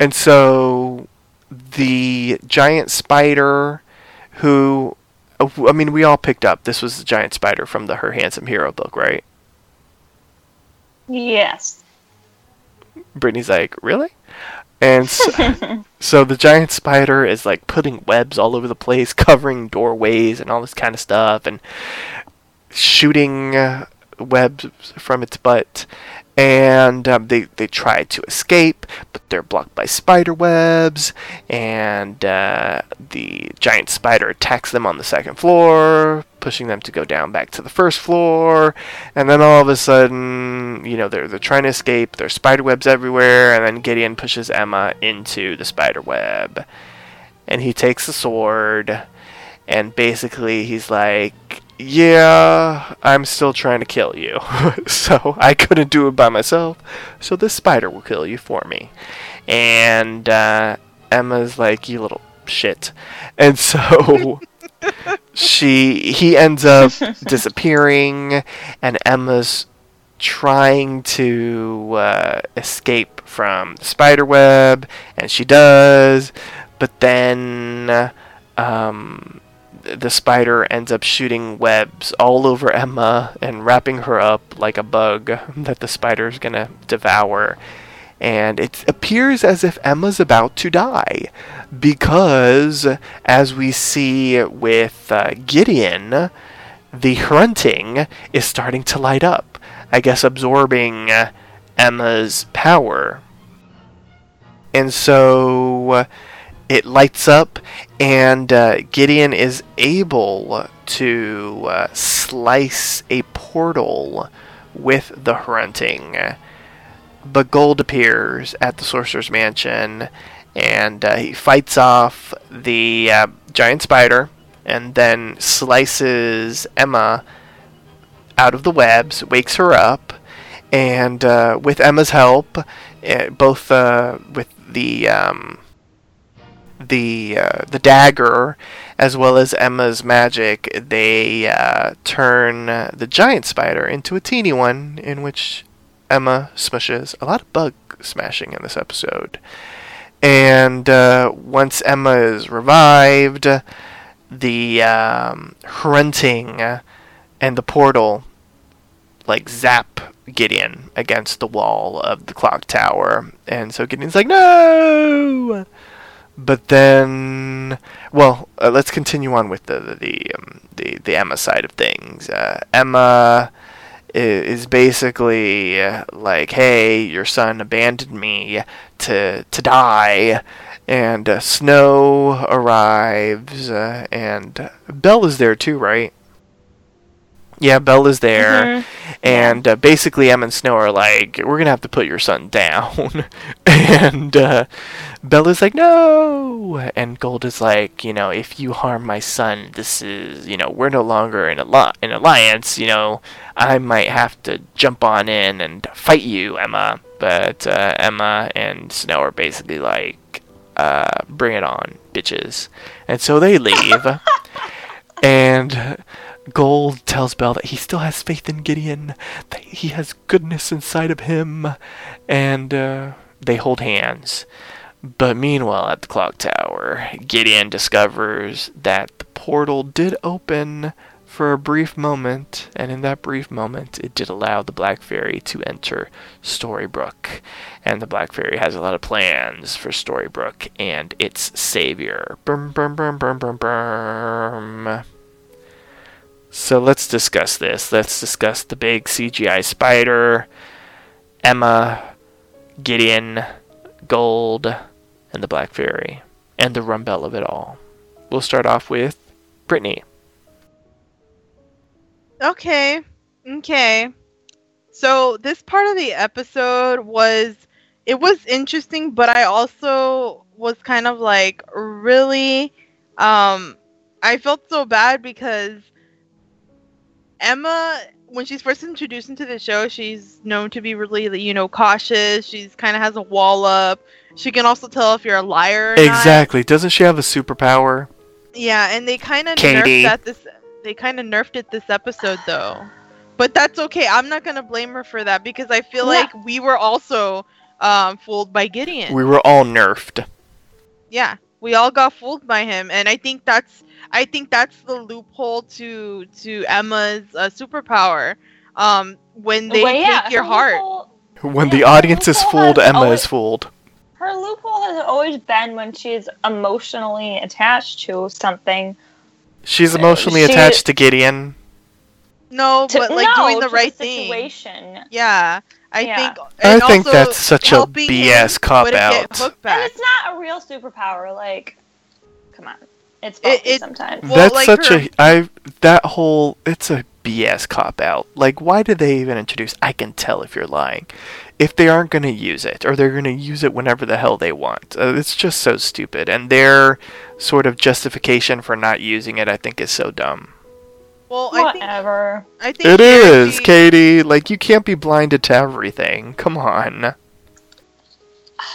And so the giant spider who I mean we all picked up this was the giant spider from the Her Handsome Hero book, right? Yes. Brittany's like, "Really?" And so, so, the giant spider is like putting webs all over the place, covering doorways and all this kind of stuff and shooting uh, webs from its butt and um, they they try to escape, but they're blocked by spider webs, and uh, the giant spider attacks them on the second floor, pushing them to go down back to the first floor, and then all of a sudden, you know, they're they're trying to escape. There's spider webs everywhere, and then Gideon pushes Emma into the spider web, and he takes the sword, and basically he's like, yeah, I'm still trying to kill you. so I couldn't do it by myself. So this spider will kill you for me. And uh, Emma's like, you little shit. And so she he ends up disappearing, and Emma's trying to uh, escape from the spider web, and she does. But then. Um, the spider ends up shooting webs all over Emma and wrapping her up like a bug that the spider's gonna devour. And it appears as if Emma's about to die because, as we see with uh, Gideon, the hunting is starting to light up. I guess absorbing Emma's power. And so it lights up, and uh, Gideon is able to uh, slice a portal with the hunting. But Gold appears at the Sorcerer's Mansion, and uh, he fights off the uh, giant spider, and then slices Emma out of the webs, wakes her up, and uh, with Emma's help, eh, both uh, with the um, the uh, the dagger as well as Emma's magic, they uh, turn the giant spider into a teeny one, in which Emma smushes. A lot of bug smashing in this episode. And uh, once Emma is revived, the um, hunting and the portal like zap Gideon against the wall of the clock tower. And so Gideon's like, no! But then, well, uh, let's continue on with the the the, um, the, the Emma side of things. Uh, Emma is basically uh, like, "Hey, your son abandoned me to to die." And uh, Snow arrives, uh, and Belle is there too, right? Yeah, Belle is there, mm-hmm. and uh, basically Em and Snow are like, "We're gonna have to put your son down," and uh, Bella's like, "No," and Gold is like, "You know, if you harm my son, this is, you know, we're no longer in a li- an alliance. You know, I might have to jump on in and fight you, Emma." But uh, Emma and Snow are basically like, uh, "Bring it on, bitches," and so they leave, and. Gold tells Belle that he still has faith in Gideon, that he has goodness inside of him, and uh, they hold hands. But meanwhile, at the clock tower, Gideon discovers that the portal did open for a brief moment, and in that brief moment, it did allow the Black Fairy to enter Storybrooke. And the Black Fairy has a lot of plans for Storybrooke and its savior. Brum, brum, brum, brum, brum, brum. So let's discuss this. Let's discuss the big CGI spider, Emma, Gideon, Gold, and the Black Fairy, and the rumble of it all. We'll start off with Brittany. Okay. Okay. So this part of the episode was it was interesting, but I also was kind of like really um I felt so bad because Emma when she's first introduced into the show, she's known to be really, you know, cautious. She's kind of has a wall up. She can also tell if you're a liar. Or not. Exactly. Doesn't she have a superpower? Yeah, and they kind of nerfed that this. They kind of nerfed it this episode though, but that's okay. I'm not gonna blame her for that because I feel Yeah. like we were also um, fooled by Gideon. We were all nerfed. yeah, we all got fooled by him, and I think that's I think that's the loophole to to Emma's uh, superpower. Um, when they Well, take your her heart. loophole- When Yeah, the audience is fooled, Emma always- is fooled. Her loophole has always been when she's emotionally attached to something. She's emotionally she- attached to Gideon. No, To, but like no, doing the right the thing. situation. Yeah, I Yeah. think. I think that's such a BS cop out. And it's not a real superpower. Like, come on, it's It- it- sometimes. Well, That's like such her- a I that whole it's a BS cop out. Like why did they even introduce I can tell if you're lying. If they aren't going to use it or they're going to use it whenever the hell they want. Uh, it's just so stupid and their sort of justification for not using it I think is so dumb. Well, I think Whatever. I think It here is, Katie. Like you can't be blinded to everything. Come on.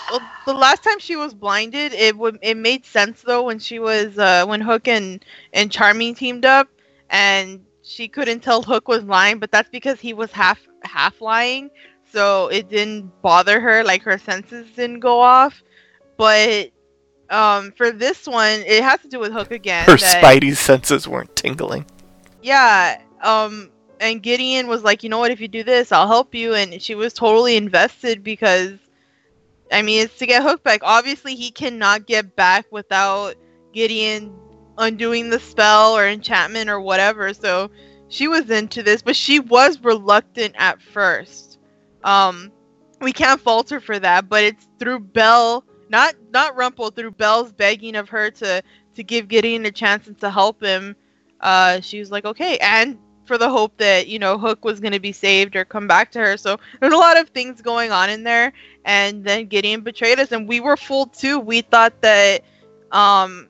Well, the last time she was blinded, it would it made sense though when she was uh, when Hook and and Charming teamed up, and she couldn't tell Hook was lying, but that's because he was half half lying, so it didn't bother her. Like her senses didn't go off. But um, for this one, it has to do with Hook again. Her that- spidey senses weren't tingling. Yeah um and gideon was like you know what? If you do this i'll help you. And she was totally invested because i mean it's to get hook back. Obviously he cannot get back without gideon undoing the spell or enchantment or whatever. So she was into this but she was reluctant at first. Um we can't fault her for that but it's through belle not not rumple through belle's begging of her to to give gideon a chance and to help him uh, she was like, okay, and for the hope that you know Hook was going to be saved or come back to her. So there's a lot of things going on in there, and then Gideon betrayed us, and we were fooled too. We thought that um,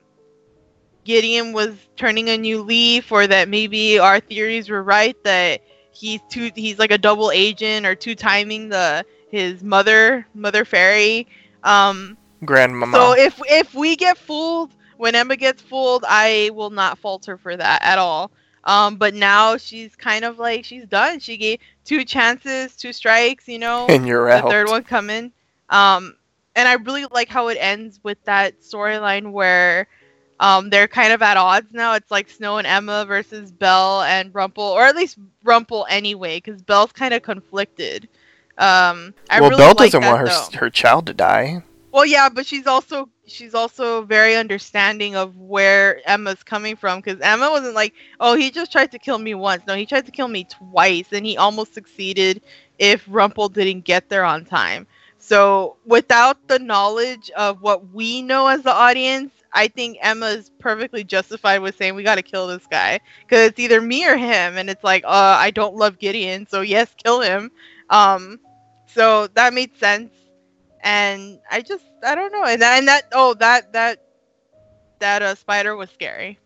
Gideon was turning a new leaf, or that maybe our theories were right that he's two, he's like a double agent or two timing the his mother, Mother Fairy. Um, Grandmama. so if if we get fooled when Emma gets fooled, I will not fault her for that at all. Um, but now she's kind of like she's done. She gave two chances, two strikes, you know, and you're the out. third one coming. Um, and I really like how it ends with that storyline where um, they're kind of at odds now. It's like Snow and Emma versus Belle and Rumple, or at least Rumple anyway, because Belle's kind of conflicted. Um, I well, really Belle like doesn't that, want her though. her child to die. Well, yeah, but she's also she's also very understanding of where Emma's coming from because Emma wasn't like, oh, he just tried to kill me once. No, he tried to kill me twice, and he almost succeeded if Rumple didn't get there on time. So, without the knowledge of what we know as the audience, I think Emma's perfectly justified with saying we got to kill this guy because it's either me or him, and it's like, uh, I don't love Gideon, so yes, kill him. Um, so that made sense and I just I don't know, and that, and that oh that that that uh, spider was scary.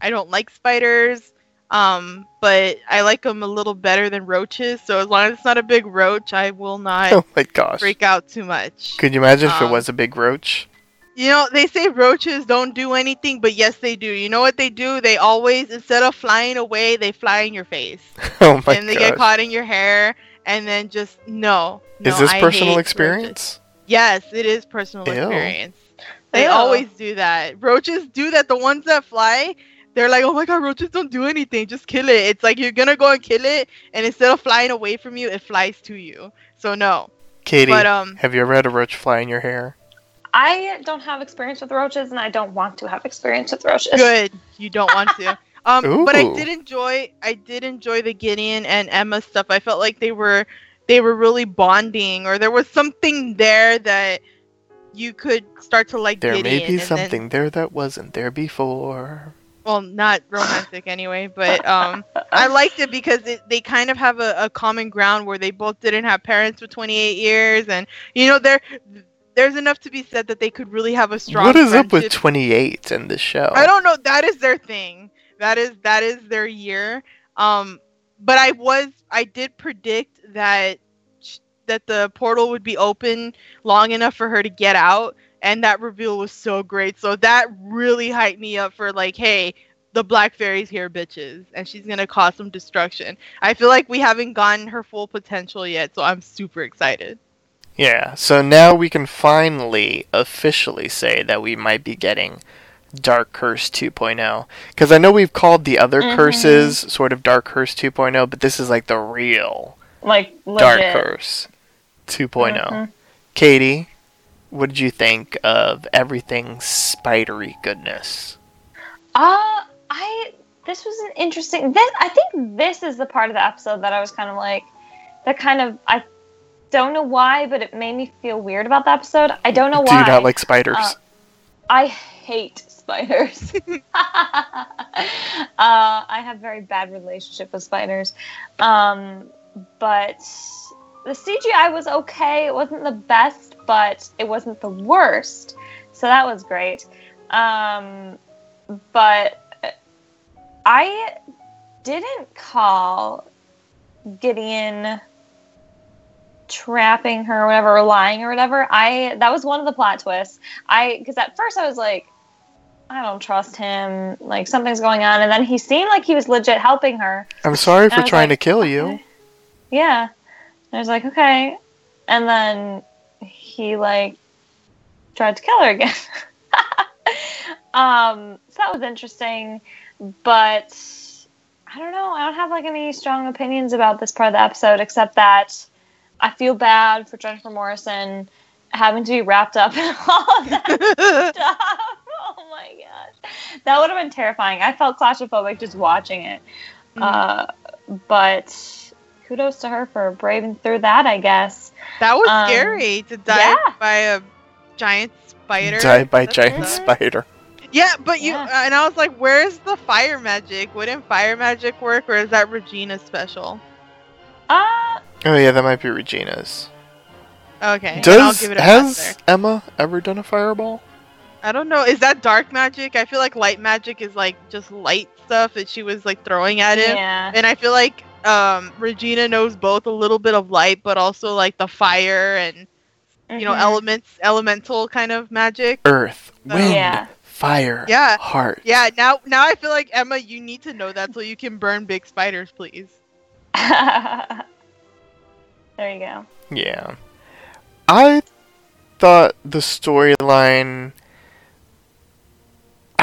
I don't like spiders, um, but I like them a little better than roaches. So as long as it's not a big roach, I will not Oh my gosh. freak out too much. Could you imagine if it Um, was a big roach? You know, they say roaches don't do anything, but yes, they do. You know what they do? They always, instead of flying away, they fly in your face, Oh my and they gosh. get caught in your hair, and then just no. no Is this I personal experience? roaches. Yes, it is personal Ew. experience. They Ew. always do that. Roaches do that. The ones that fly, they're like, oh my god, roaches don't do anything, just kill it. It's like you're gonna go and kill it, and instead of flying away from you, it flies to you. So no. Katie, But, um, have you ever had a roach fly in your hair? I don't have experience with roaches, and I don't want to have experience with roaches. Good. You don't want to. Um, but I did enjoy. I did enjoy the Gideon and Emma stuff. I felt like they were they were really bonding, or there was something there that you could start to like There Gideon. may be and then- something there that wasn't there before. well, not romantic anyway, but um, I liked it because it, they kind of have a, a common ground where they both didn't have parents for 28 years, and you know there there's enough to be said that they could really have a strong. what is up with 28 in the show? I don't know. That is their thing. That is that is their year. Um, but I was I did predict that that the portal would be open long enough for her to get out, and that reveal was so great. So that really hyped me up for like, hey, the Black Fairy's here, bitches, and she's gonna cause some destruction. I feel like we haven't gotten her full potential yet, so I'm super excited. Yeah, so now we can finally officially say that we might be getting Dark Curse 2.0. Because I know we've called the other Mhm. curses sort of Dark Curse 2.0, but this is like the real Like Dark. Curse 2.0. Mhm. Katie, what did you think of everything spidery goodness? Uh, I this was an interesting. This I think this is the part of the episode that I was kind of like, that kind of I don't know why, but it made me feel weird about the episode. I don't know why. Do you not like spiders? Uh, I hate spiders. uh, I have very bad relationship with spiders. Um, but the CGI was okay. It wasn't the best, but it wasn't the worst. So that was great. Um, but I didn't call Gideon trapping her or whatever or lying or whatever i that was one of the plot twists i because at first i was like i don't trust him. Like something's going on. And then he seemed like he was legit helping her. I'm sorry for trying like, to kill you. okay. yeah. And i was like okay. And then he like tried to kill her again. Um so that was interesting. But i don't know. I don't have like any strong opinions about this part of the episode except that i feel bad for jennifer morrison having to be wrapped up in all of that stuff oh my gosh that would have been terrifying i felt claustrophobic just watching it uh, but kudos to her for braving through that i guess That was Um, scary to die yeah. by a giant spider. Die by That's giant scary. spider. Yeah, but you Yeah. uh, and I was like, "Where's the fire magic? Wouldn't fire magic work, or is that Regina's special?" uh Oh yeah, that might be Regina's. Okay, then I'll Does give it a has there. Emma ever done a fireball? I don't know. Is that dark magic? I feel like light magic is like just light stuff that she was like throwing at him, yeah and I feel like um Regina knows both a little bit of light, but also like the fire and you know Mhm. elements, elemental kind of magic. Earth, Uh, wind, Yeah. fire, Yeah. heart. Yeah, now now I feel like Emma, you need to know that so you can burn big spiders, please. there you go. Yeah. I thought the storyline.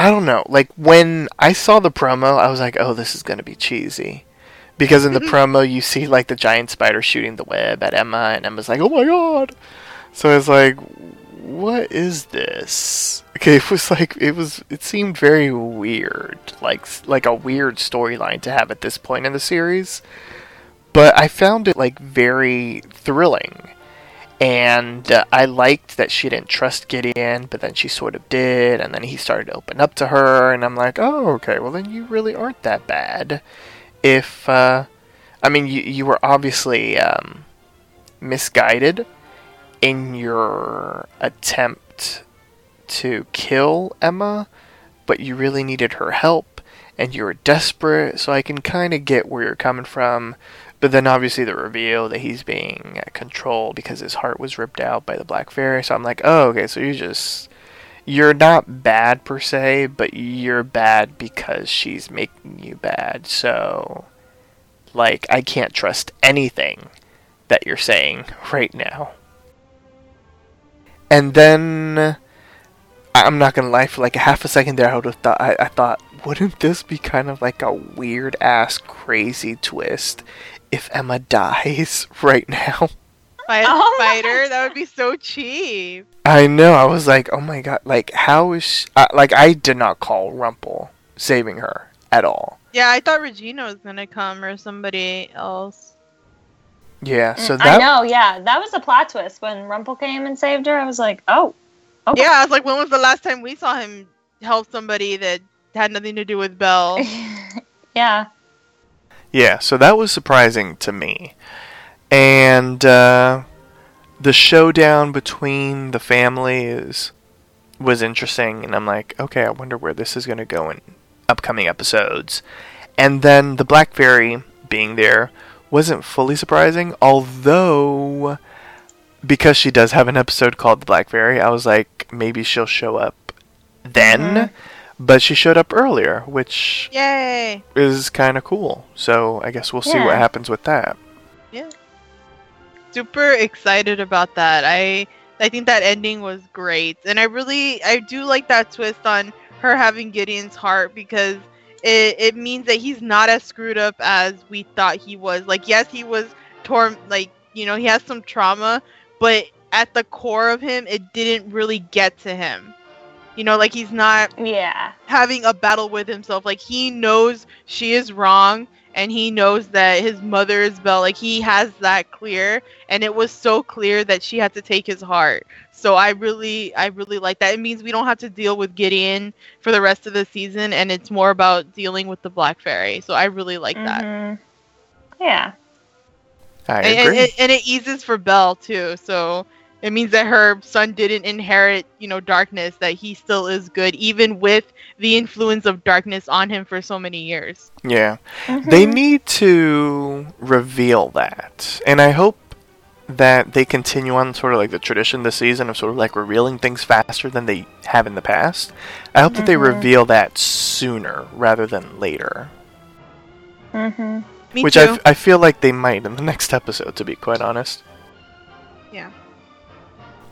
I don't know. Like, when I saw the promo, I was like, oh, this is going to be cheesy. Because in the mm-hmm. promo, you see, like, the giant spider shooting the web at Emma, and Emma's like, oh my god! So I was like, what is this? Okay, it was like, it was, it seemed very weird. Like, like a weird storyline to have at this point in the series but I found it like very thrilling. And uh, I liked that she didn't trust Gideon, but then she sort of did, and then he started to open up to her, and I'm like, oh, okay, well then you really aren't that bad. If, uh, I mean, you, you were obviously um, misguided in your attempt to kill Emma, but you really needed her help, and you were desperate, so I can kind of get where you're coming from. But then obviously the reveal that he's being controlled because his heart was ripped out by the Black Fairy. So I'm like, oh, okay, so you're just. You're not bad per se, but you're bad because she's making you bad. So. Like, I can't trust anything that you're saying right now. And then. I'm not gonna lie, for like a half a second there, I would have thought I, I thought wouldn't this be kind of like a weird ass crazy twist if Emma dies right now? Fight, Oh my fighter, that would be so cheap. I know. I was like, oh my god, like how is she, uh, like I did not call Rumple saving her at all. Yeah, I thought Regina was gonna come or somebody else. Yeah, so Mm, I know, yeah. That was a plot twist when Rumple came and saved her. I was like, oh. Okay. Yeah, I was like, when was the last time we saw him help somebody that had nothing to do with Belle? yeah. Yeah, so that was surprising to me. And uh, the showdown between the families was interesting, and I'm like, okay, I wonder where this is going to go in upcoming episodes. And then the Black Fairy being there wasn't fully surprising, although because she does have an episode called The Black Fairy, I was like, maybe she'll show up then. Mhm. But she showed up earlier, which Yay! is kind of cool. So I guess we'll see what happens with that. Yeah. Super excited about that. I I think that ending was great, and I really I do like that twist on her having Gideon's heart because it it means that he's not as screwed up as we thought he was. Like yes, he was torn. Like you know he has some trauma, but at the core of him, it didn't really get to him. You know, like he's not Yeah. having a battle with himself. Like he knows she is wrong and he knows that his mother is Belle. Like he has that clear and it was so clear that she had to take his heart. So I really I really like that. It means we don't have to deal with Gideon for the rest of the season and it's more about dealing with the Black Fairy. So I really like that. Mhm. Yeah. I And, and, agree. and- and it eases for Belle too. So it means that her son didn't inherit, you know, darkness, that he still is good, even with the influence of darkness on him for so many years. yeah. They Mhm. need to reveal that. And I hope that they continue on sort of like the tradition this season of sort of like revealing things faster than they have in the past. I hope that they Mhm. reveal that sooner rather than later. Mhm. Me Which too. I, f- I feel like they might in the next episode, to be quite honest. Yeah.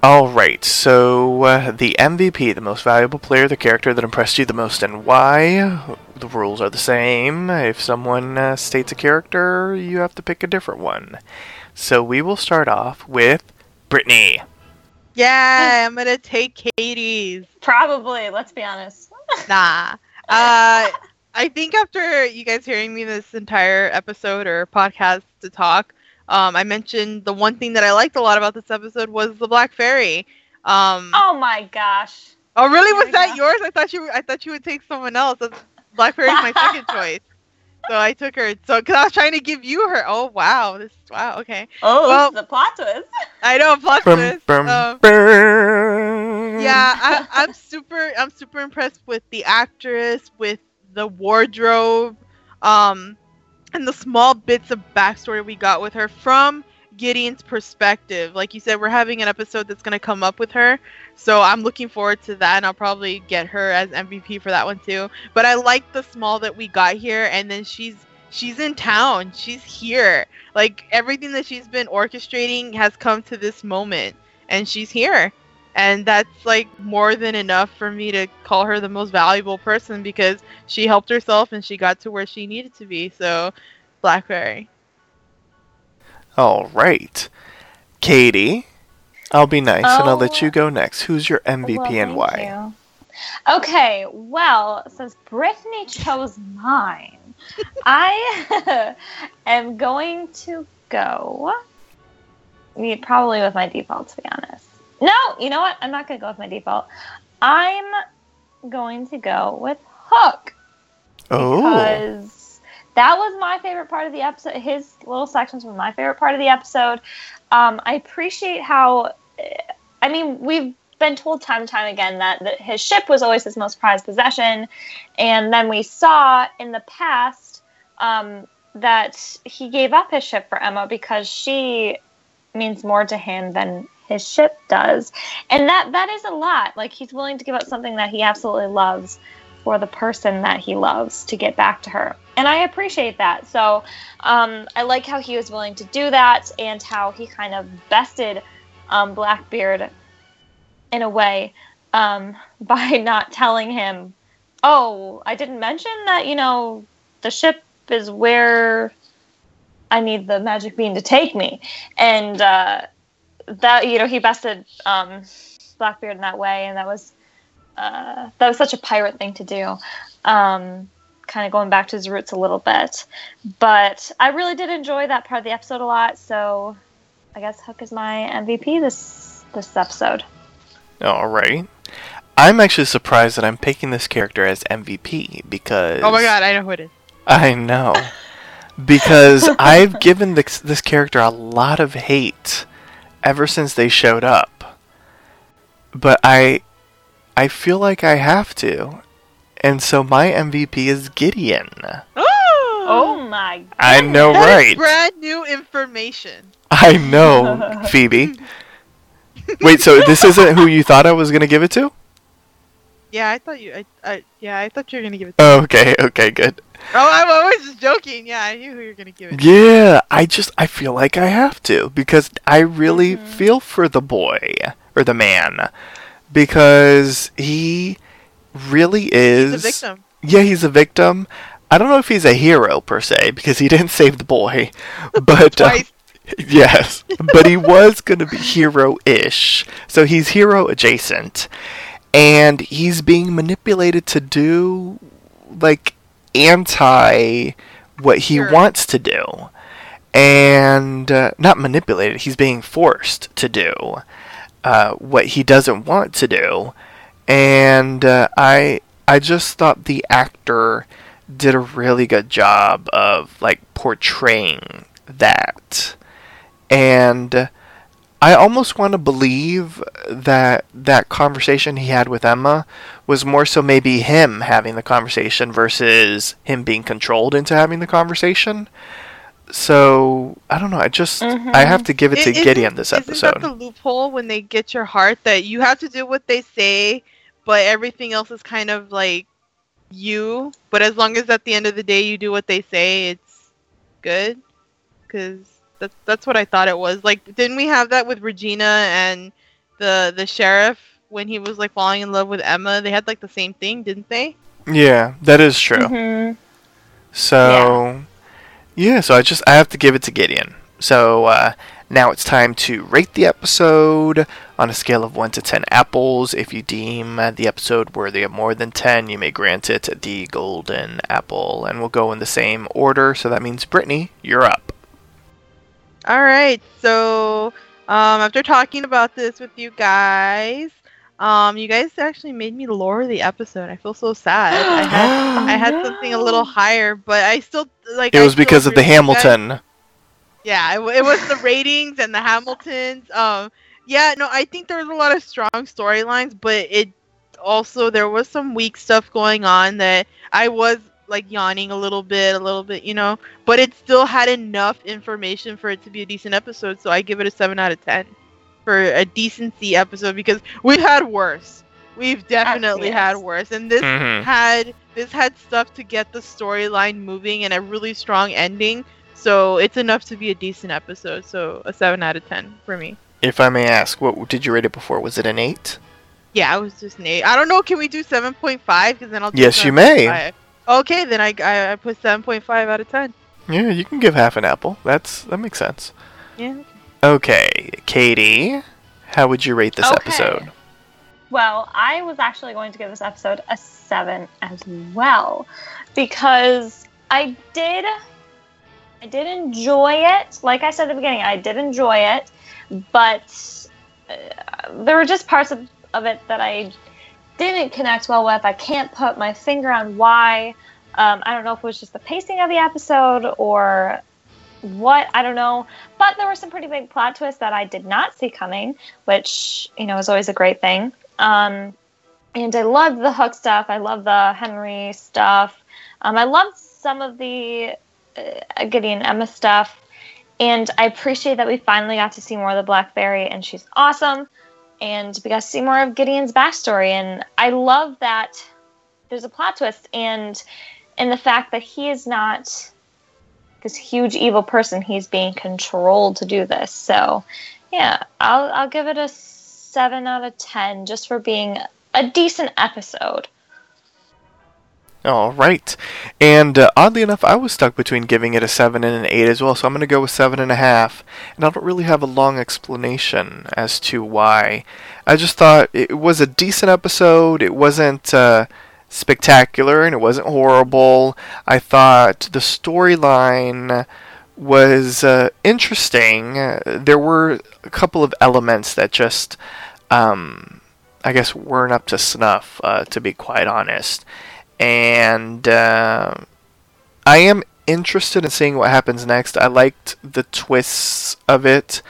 Alright, so uh, the MVP, the most valuable player, the character that impressed you the most, and why? The rules are the same. If someone uh, states a character, you have to pick a different one. So we will start off with Brittany. Yeah, I'm gonna take Katie's. Probably. Let's be honest. Nah. Uh, I think after you guys hearing me this entire episode or podcast to talk, um, I mentioned the one thing that I liked a lot about this episode was the Black Fairy. Um, Oh my gosh. oh, really? here Was that go. yours? I thought you. I thought you would take someone else. That's- Black Fairy's my second choice. So I took her. So because I was trying to give you her. Oh wow. This wow. Okay. Oh, Well- the plot twist. I know. Plot Brum, twist. brum, Um, brum. yeah I, i'm super i'm super impressed with the actress with the wardrobe um and the small bits of backstory we got with her from gideon's perspective. Like you said we're having an episode that's going to come up with her so i'm looking forward to that and i'll probably get her as mvp for that one too. But i like the small that we got here and then she's she's in town. She's here. Like everything that she's been orchestrating has come to this moment and she's here and that's like more than enough for me to call her the most valuable person because she helped herself and she got to where she needed to be so Black Fairy Alright. Katie. I'll be nice and I'll let Oh. you go next. Who's your MVP Well, and why? you. Okay, well, since Brittany chose mine, I am going to go. yeah, Probably with my default, to be honest. No, you know what? I'm not going to go with my default. I'm going to go with Hook Oh. because that was my favorite part of the episode. His little sections were my favorite part of the episode. Um, I appreciate how, I mean, we've been told time and time again that, that his ship was always his most prized possession, and then we saw in the past um, that he gave up his ship for Emma because she means more to him than his ship does, and that that is a lot. Like he's willing to give up something that he absolutely loves for the person that he loves to get back to her. And I appreciate that. So um, I like how he was willing to do that and how he kind of bested um, Blackbeard in a way um, by not telling him oh, I didn't mention that, you know, the ship is where I need the magic bean to take me. And uh, that, you know, he bested um, Blackbeard in that way, and that was uh, that was such a pirate thing to do. Um, kind of going back to his roots a little bit. But I really did enjoy that part of the episode a lot, so I guess Hook is my MVP this this episode. All right. I'm actually surprised that I'm picking this character as MVP because Oh my god, I know who it is. I know. because I've given this, this character a lot of hate ever since they showed up. But I I feel like I have to. And so my MVP is Gideon. Oh, oh my god. I know That is right. brand new information. I know, Phoebe. Wait, so this isn't who you thought I was going to give it to? Yeah, I thought you. I, I yeah, I thought you were gonna give it. To Oh, okay, okay, good. Oh, I'm always just joking. Yeah, I knew who you were gonna give it. to. Yeah, I just I feel like I have to because I really mm-hmm. feel for the boy or the man because he really is He's a victim. Yeah, he's a victim. I don't know if he's a hero per se because he didn't save the boy, but uh, Twice. yes, but he was going to be hero-ish. So he's hero adjacent and he's being manipulated to do like anti what he Sure. wants to do. And uh, not manipulated, he's being forced to do uh, what he doesn't want to do. And uh, I I just thought the actor did a really good job of like portraying that. And I almost want to believe that that conversation he had with Emma was more so maybe him having the conversation versus him being controlled into having the conversation. So I don't know. I just mm-hmm. I have to give it to isn't- Gideon this episode. Isn't that the loophole when they get your heart that you have to do what they say, but everything else is kind of like you. But as long as at the end of the day you do what they say, it's good. Because that's that's what I thought it was. Like, didn't we have that with Regina and the the sheriff when he was like falling in love with Emma? They had like the same thing, didn't they? Yeah, that is true. Mhm. So, yeah. so I just I have to give it to Gideon. So uh, now it's time to rate the episode on a scale of one to ten apples. If you deem uh, the episode worthy of more than ten, you may grant it the golden apple, and we'll go in the same order. So that means Brittany, you're up. All right. So, um, after talking about this with you guys, um, you guys actually made me lower the episode. I feel so sad. I had I had something a little higher, but I still like. It was because of the agree guys. Hamilton. Yeah, it, it was the ratings and the Hamiltons. Um, yeah, no, I think there was a lot of strong storylines, but it also there was some weak stuff going on that I was like yawning a little bit, a little bit, you know. But it still had enough information for it to be a decent episode, so I give it a seven out of ten for a decency episode because we've had worse. We've definitely yes. had worse, and this Mhm. had this had stuff to get the storyline moving and a really strong ending. So it's enough to be a decent episode. So a seven out of ten for me. If I may ask, what did you rate it before? Was it an eight? Yeah, it was just an eight. I don't know. Can we do seven point five? Because then I'll. do Yes, you may. 7.5. Okay, then I, I I put seven point five out of ten. Yeah, you can give half an apple. That's that makes sense. Yeah. Okay, Katie, how would you rate this Okay. episode? Well, I was actually going to give this episode a seven as well because I did, I did enjoy it. Like I said at the beginning, I did enjoy it, but uh, there were just parts of, of it that I didn't connect well with. I can't put my finger on why. Um, I don't know if it was just the pacing of the episode or what I don't know, but there were some pretty big plot twists that I did not see coming, which you know is always a great thing. Um, and I love the Hook stuff. I love the Henry stuff. Um, I love some of the uh, Gideon Emma stuff, and I appreciate that we finally got to see more of the Black Fairy, and she's awesome. And we got to see more of Gideon's backstory, and I love that there's a plot twist, and and the fact that he is not this huge evil person. He's being controlled to do this. So, yeah, I'll I'll give it a seven out of ten just for being a decent episode. All right. And uh, oddly enough, I was stuck between giving it a 7 and an 8 as well, so I'm going to go with 7.5. And I don't really have a long explanation as to why. I just thought it was a decent episode. It wasn't uh, spectacular and it wasn't horrible. I thought the storyline was uh, interesting. there were a couple of elements that just, um, I guess, weren't up to snuff, uh, to be quite honest and uh, I am interested in seeing what happens next. I liked the twists of it,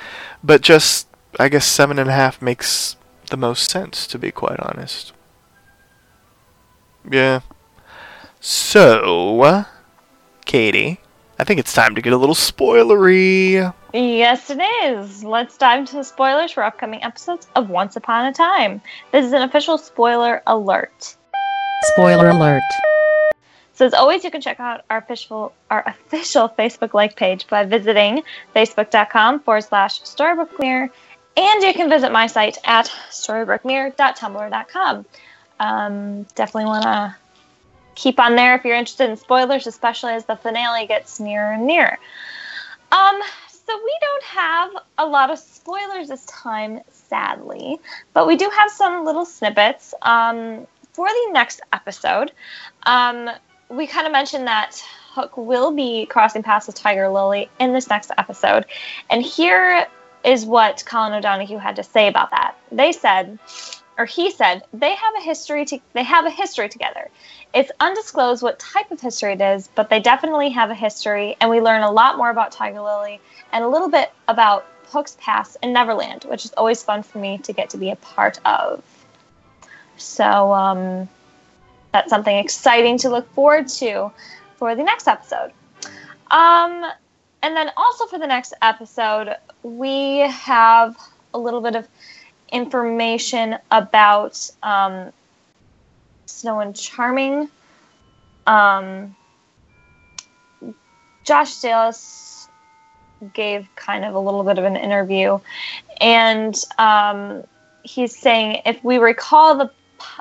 but just I guess seven and a half makes the most sense to be quite honest. Yeah. So, Katie, I think it's time to get a little spoilery. Yes, it is. Let's dive into the spoilers for upcoming episodes of Once Upon a Time. This is an official spoiler alert. Spoiler alert. So as always, you can check out our official our official Facebook like page by visiting facebook.com forward slash storybookmirror, and you can visit my site at storybookmirror.tumblr.com. Um, definitely want to keep on there if you're interested in spoilers, especially as the finale gets nearer and nearer. Um, so we don't have a lot of spoilers this time, sadly, but we do have some little snippets. Um, for the next episode, um, we kind of mentioned that Hook will be crossing paths with Tiger Lily in this next episode. And here is what Colin O'Donoghue had to say about that. They said, or he said, they have a history to they have a history together. It's undisclosed what type of history it is, but they definitely have a history, and we learn a lot more about Tiger Lily and a little bit about Hook's past in Neverland, which is always fun for me to get to be a part of. So um, that's something exciting to look forward to for the next episode. Um, and then also for the next episode, we have a little bit of information about um, Snow and Charming. Um, Josh Dallas gave kind of a little bit of an interview, and um, he's saying if we recall the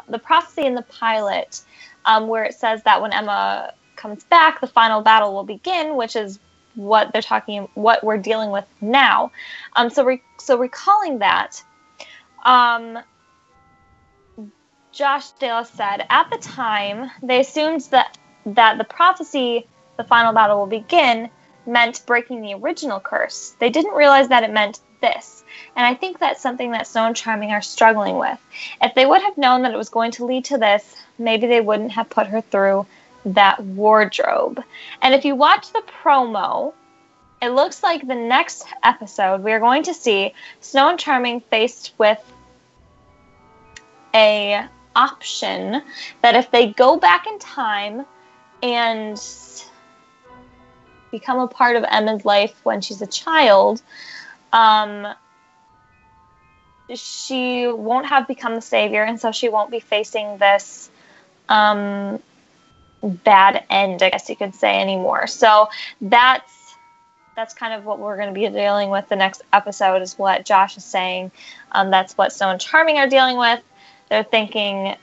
the prophecy in the pilot um, where it says that when Emma comes back, the final battle will begin, which is what they're talking, what we're dealing with now. Um, so, re- so recalling that, um, Josh Dallas said at the time they assumed that that the prophecy, the final battle will begin, meant breaking the original curse. They didn't realize that it meant this. And I think that's something that Snow and Charming are struggling with. If they would have known that it was going to lead to this, maybe they wouldn't have put her through that wardrobe. And if you watch the promo, it looks like the next episode we are going to see Snow and Charming faced with a option that if they go back in time and become a part of Emma's life when she's a child, um, she won't have become the savior, and so she won't be facing this um, bad end, I guess you could say, anymore. So that's that's kind of what we're going to be dealing with the next episode, is what Josh is saying. Um, that's what Snow and Charming are dealing with. They're thinking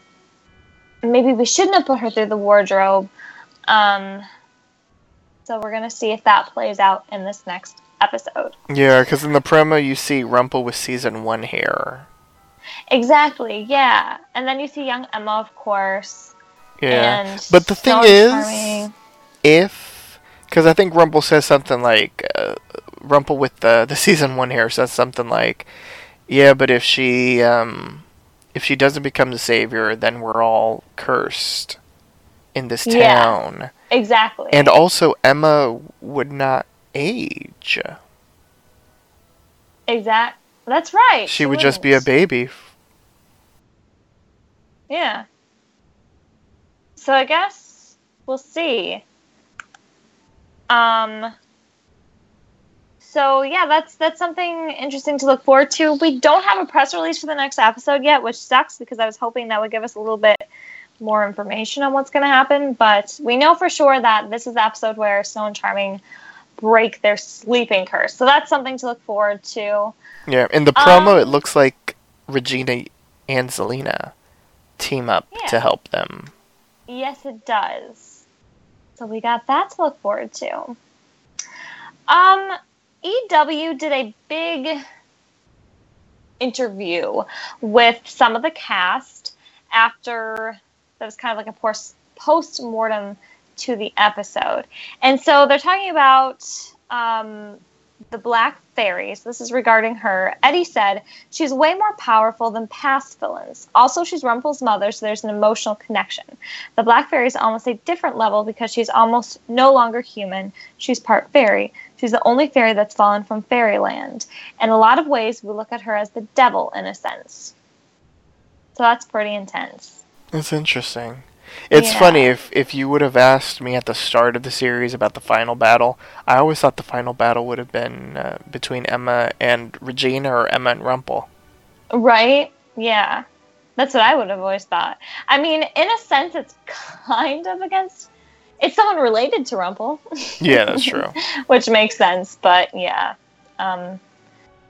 maybe we shouldn't have put her through the wardrobe. Um, so we're going to see if that plays out in this next episode. Yeah, because in the promo you see Rumple with season one hair. Exactly, yeah. And then you see young Emma, of course. Yeah. But the thing is, if. Because I think Rumple says something like. Uh, Rumple with the, the season one hair says something like. Yeah, but if she. Um, if she doesn't become the savior, then we're all cursed in this town. Yeah, exactly. And also, Emma would not age. Exact. That's right. She, she would just be a baby. Yeah. So I guess we'll see. Um. So yeah, that's that's something interesting to look forward to. We don't have a press release for the next episode yet, which sucks because I was hoping that would give us a little bit more information on what's going to happen. But we know for sure that this is the episode where Snow and Charming break their sleeping curse. So that's something to look forward to. Yeah, in the promo, um, it looks like Regina and Zelena team up yeah. to help them. Yes, it does. So we got that to look forward to. Um, EW did a big interview with some of the cast after that was kind of like a post mortem to the episode. And so they're talking about um, the Black Fairies. This is regarding her. Eddie said she's way more powerful than past villains. Also, she's Rumple's mother, so there's an emotional connection. The Black Fairy is almost a different level because she's almost no longer human. She's part fairy. She's the only fairy that's fallen from fairyland. In a lot of ways, we look at her as the devil in a sense. So that's pretty intense. That's interesting. It's Yeah. funny if if you would have asked me at the start of the series about the final battle, I always thought the final battle would have been uh, between Emma and Regina or Emma and Rumple. Right? Yeah. That's what I would have always thought. I mean, in a sense, it's kind of against. It's someone related to Rumple, Yeah, that's true. which makes sense. But yeah, um,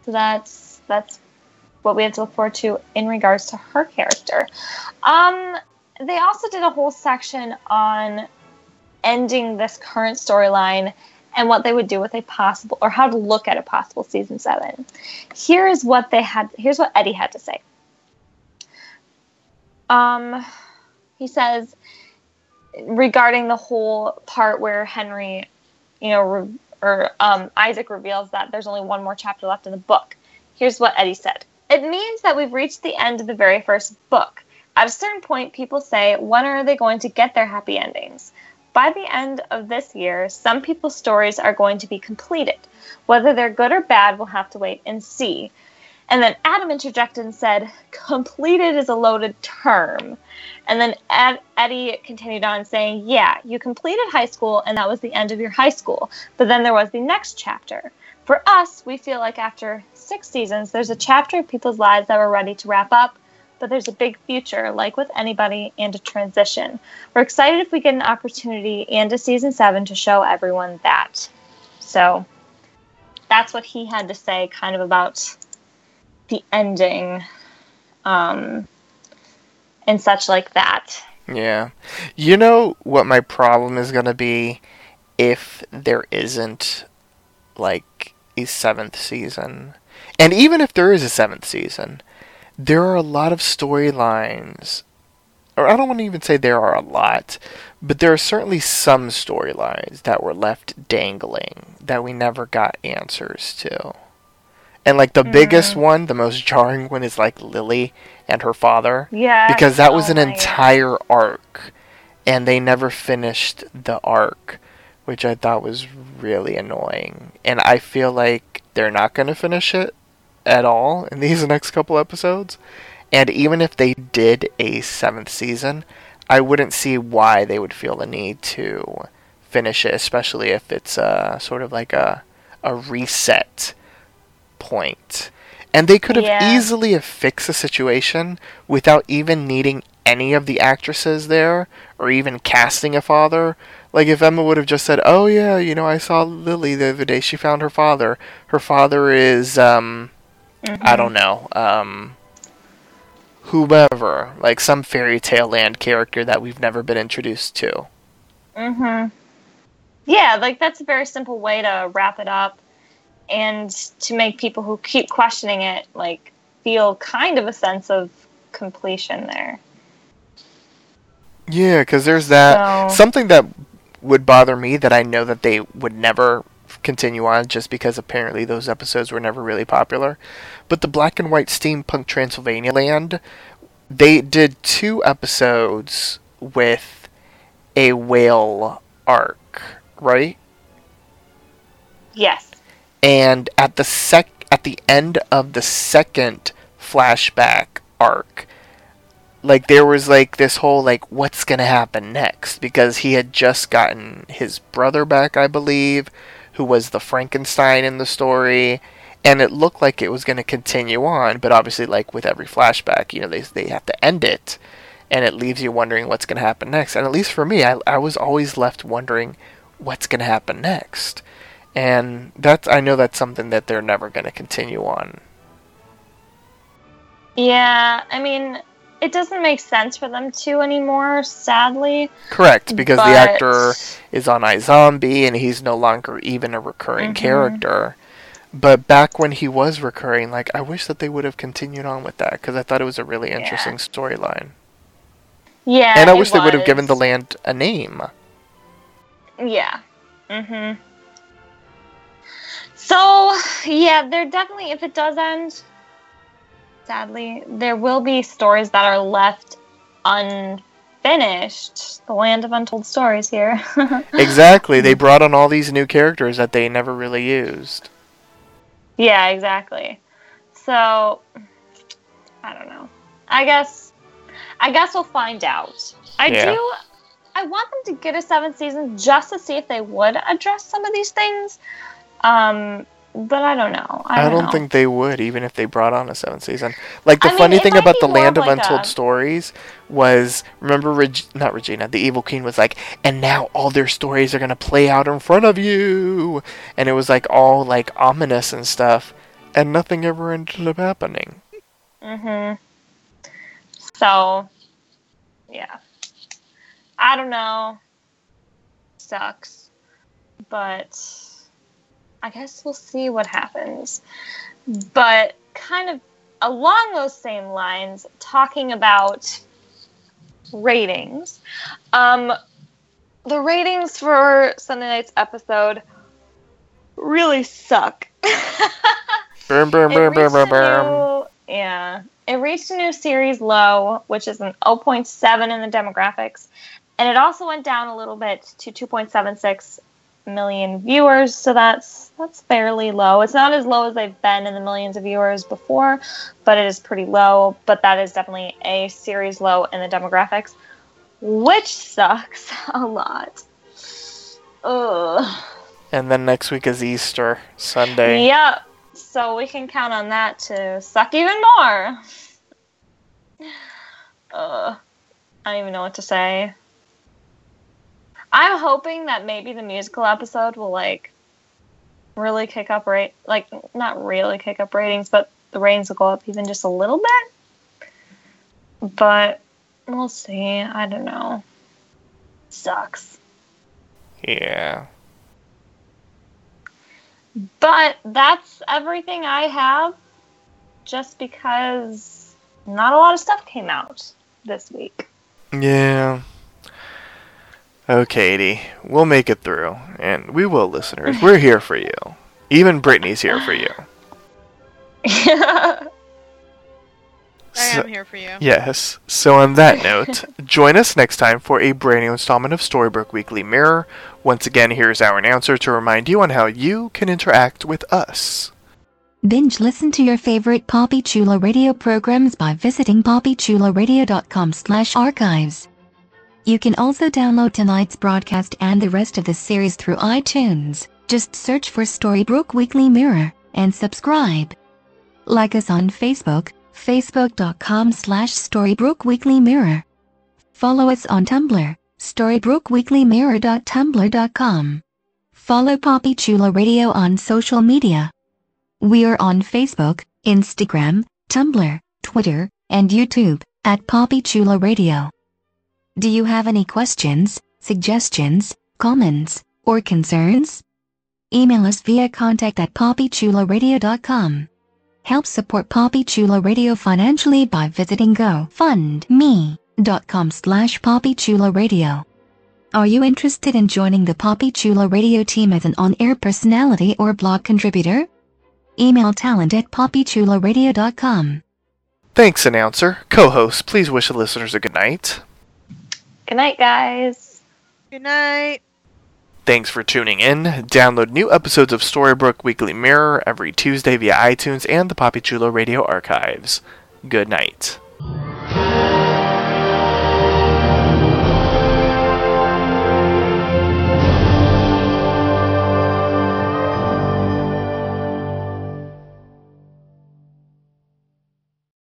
so that's that's what we have to look forward to in regards to her character. Um, they also did a whole section on ending this current storyline and what they would do with a possible or how to look at a possible season seven. Here is what they had. Here's what Eddie had to say. Um, he says regarding the whole part where Henry, you know, re- or um, Isaac reveals that there's only one more chapter left in the book. Here's what Eddie said. It means that we've reached the end of the very first book. At a certain point, people say, when are they going to get their happy endings? By the end of this year, some people's stories are going to be completed. Whether they're good or bad, we'll have to wait and see. And then Adam interjected and said, completed is a loaded term. And then Ed- Eddie continued on saying, yeah, you completed high school and that was the end of your high school. But then there was the next chapter. For us, we feel like after six seasons, there's a chapter of people's lives that we're ready to wrap up, but there's a big future, like with anybody, and a transition. We're excited if we get an opportunity and a season seven to show everyone that. So that's what he had to say, kind of about the ending um, and such like that. Yeah. You know what my problem is going to be if there isn't like a seventh season? And even if there is a seventh season, there are a lot of storylines. Or I don't want to even say there are a lot, but there are certainly some storylines that were left dangling that we never got answers to. And like the biggest mm. one, the most jarring one is like Lily and her father Yeah. because that was oh an my God. entire arc and they never finished the arc which i thought was really annoying and i feel like they're not going to finish it at all in these next couple episodes and even if they did a seventh season i wouldn't see why they would feel the need to finish it especially if it's uh, sort of like a, a reset point. point and they could have Yeah. easily have fixed the situation without even needing any of the actresses there or even casting a father. Like if Emma would have just said, "Oh yeah, you know, I saw Lily the other day. She found her father. Her father is um I don't know, um whomever, like some fairy tale land character that we've never been introduced to." Mm-hmm. Yeah, like that's a very simple way to wrap it up and to make people who keep questioning it like feel kind of a sense of completion there. Yeah, because there's that. So- Something that would bother me that I know that they would never continue on just because apparently those episodes were never really popular. But the black and white steampunk Transylvania land, they did two episodes with a whale arc, right? Yes. and at the sec at the end of the second flashback arc like there was like this whole like what's going to happen next because he had just gotten his brother back I believe who was the Frankenstein in the story and it looked like it was going to continue on but obviously like with every flashback you know they they have to end it and it leaves you wondering what's going to happen next and at least for me I I was always left wondering what's going to happen next and that's I know that's something that they're never going to continue on. Yeah, I mean, it doesn't make sense for them to anymore, sadly. Correct, because the actor is on iZombie and he's no longer even a recurring Mhm. character. But back when he was recurring, like I wish that they would have continued on with that because I thought it was a really Yeah. interesting storyline. Yeah. and I wish they would have given the land a name. Yeah. Mm Mhm. So yeah, there definitely, if it does end, sadly, there will be stories that are left unfinished. The land of untold stories here. Exactly, they brought on all these new characters that they never really used. Yeah, exactly. So I don't know. I guess I guess we'll find out. I Yeah. do I want them to get a seventh season just to see if they would address some of these things. Um but I don't know. I I don't, don't know. think they would, even if they brought on a seventh season. Like the I mean, funny thing about the Land of of like Untold a- Stories was remember Reg- not Regina, the evil queen was like, and now all their stories are gonna play out in front of you, and it was like all like ominous and stuff, and nothing ever ended up happening. Mhm. So yeah. I don't know. Sucks. But I guess we'll see what happens. But kind of along those same lines, talking about ratings. Um the ratings for Sunday night's episode really suck. It burn, burn, reached burn, burn. yeah. It reached a new series low, which is an 0.7 in the demographics. And it also went down a little bit to 2.76 million viewers, so that's that's fairly low. It's not as low as they've been in the millions of viewers before, but it is pretty low. But that is definitely a series low in the demographics, which sucks a lot. Ugh. And then next week is Easter Sunday. Yep. So we can count on that to suck even more. Uh, I don't even know what to say. I'm hoping that maybe the musical episode will like really kick up rate, like not really kick up ratings, but the ratings will go up even just a little bit. But we'll see. I don't know. Sucks. Yeah. But that's everything I have just because not a lot of stuff came out this week. Yeah. Okay, Edie. We'll make it through. And we will, listeners. We're here for you. Even Brittany's here for you. I So- am here for you. Yes. So on that note, join us next time for a brand new installment of Storybrooke Weekly Mirror. Once again, here's our announcer to remind you on how you can interact with us. Binge listen to your favorite Poppy Chulo radio programs by visiting poppychuloradio.com slash archives. You can also download tonight's broadcast and the rest of the series through iTunes. Just search for Storybrooke Weekly Mirror and subscribe. Like us on Facebook, facebook.com slash Storybrooke Weekly Mirror. Follow us on Tumblr, storybrookeweeklymirror.tumblr.com. Follow Poppy Chulo Radio on social media. We are on Facebook, Instagram, Tumblr, Twitter, and YouTube at Poppy Chulo Radio. Do you have any questions, suggestions, comments, or concerns? Email us via contact at poppychuloradio.com. Help support Poppy Chulo Radio financially by visiting gofundme.com slash poppychuloradio. Are you interested in joining the Poppy Chulo Radio team as an on-air personality or blog contributor? Email talent at poppychuloradio.com. Thanks, announcer. Co-host, please wish the listeners a good night. Good night, guys. Good night. Thanks for tuning in. Download new episodes of Storybrooke Weekly Mirror every Tuesday via iTunes and the Poppy Chulo Radio archives. Good night.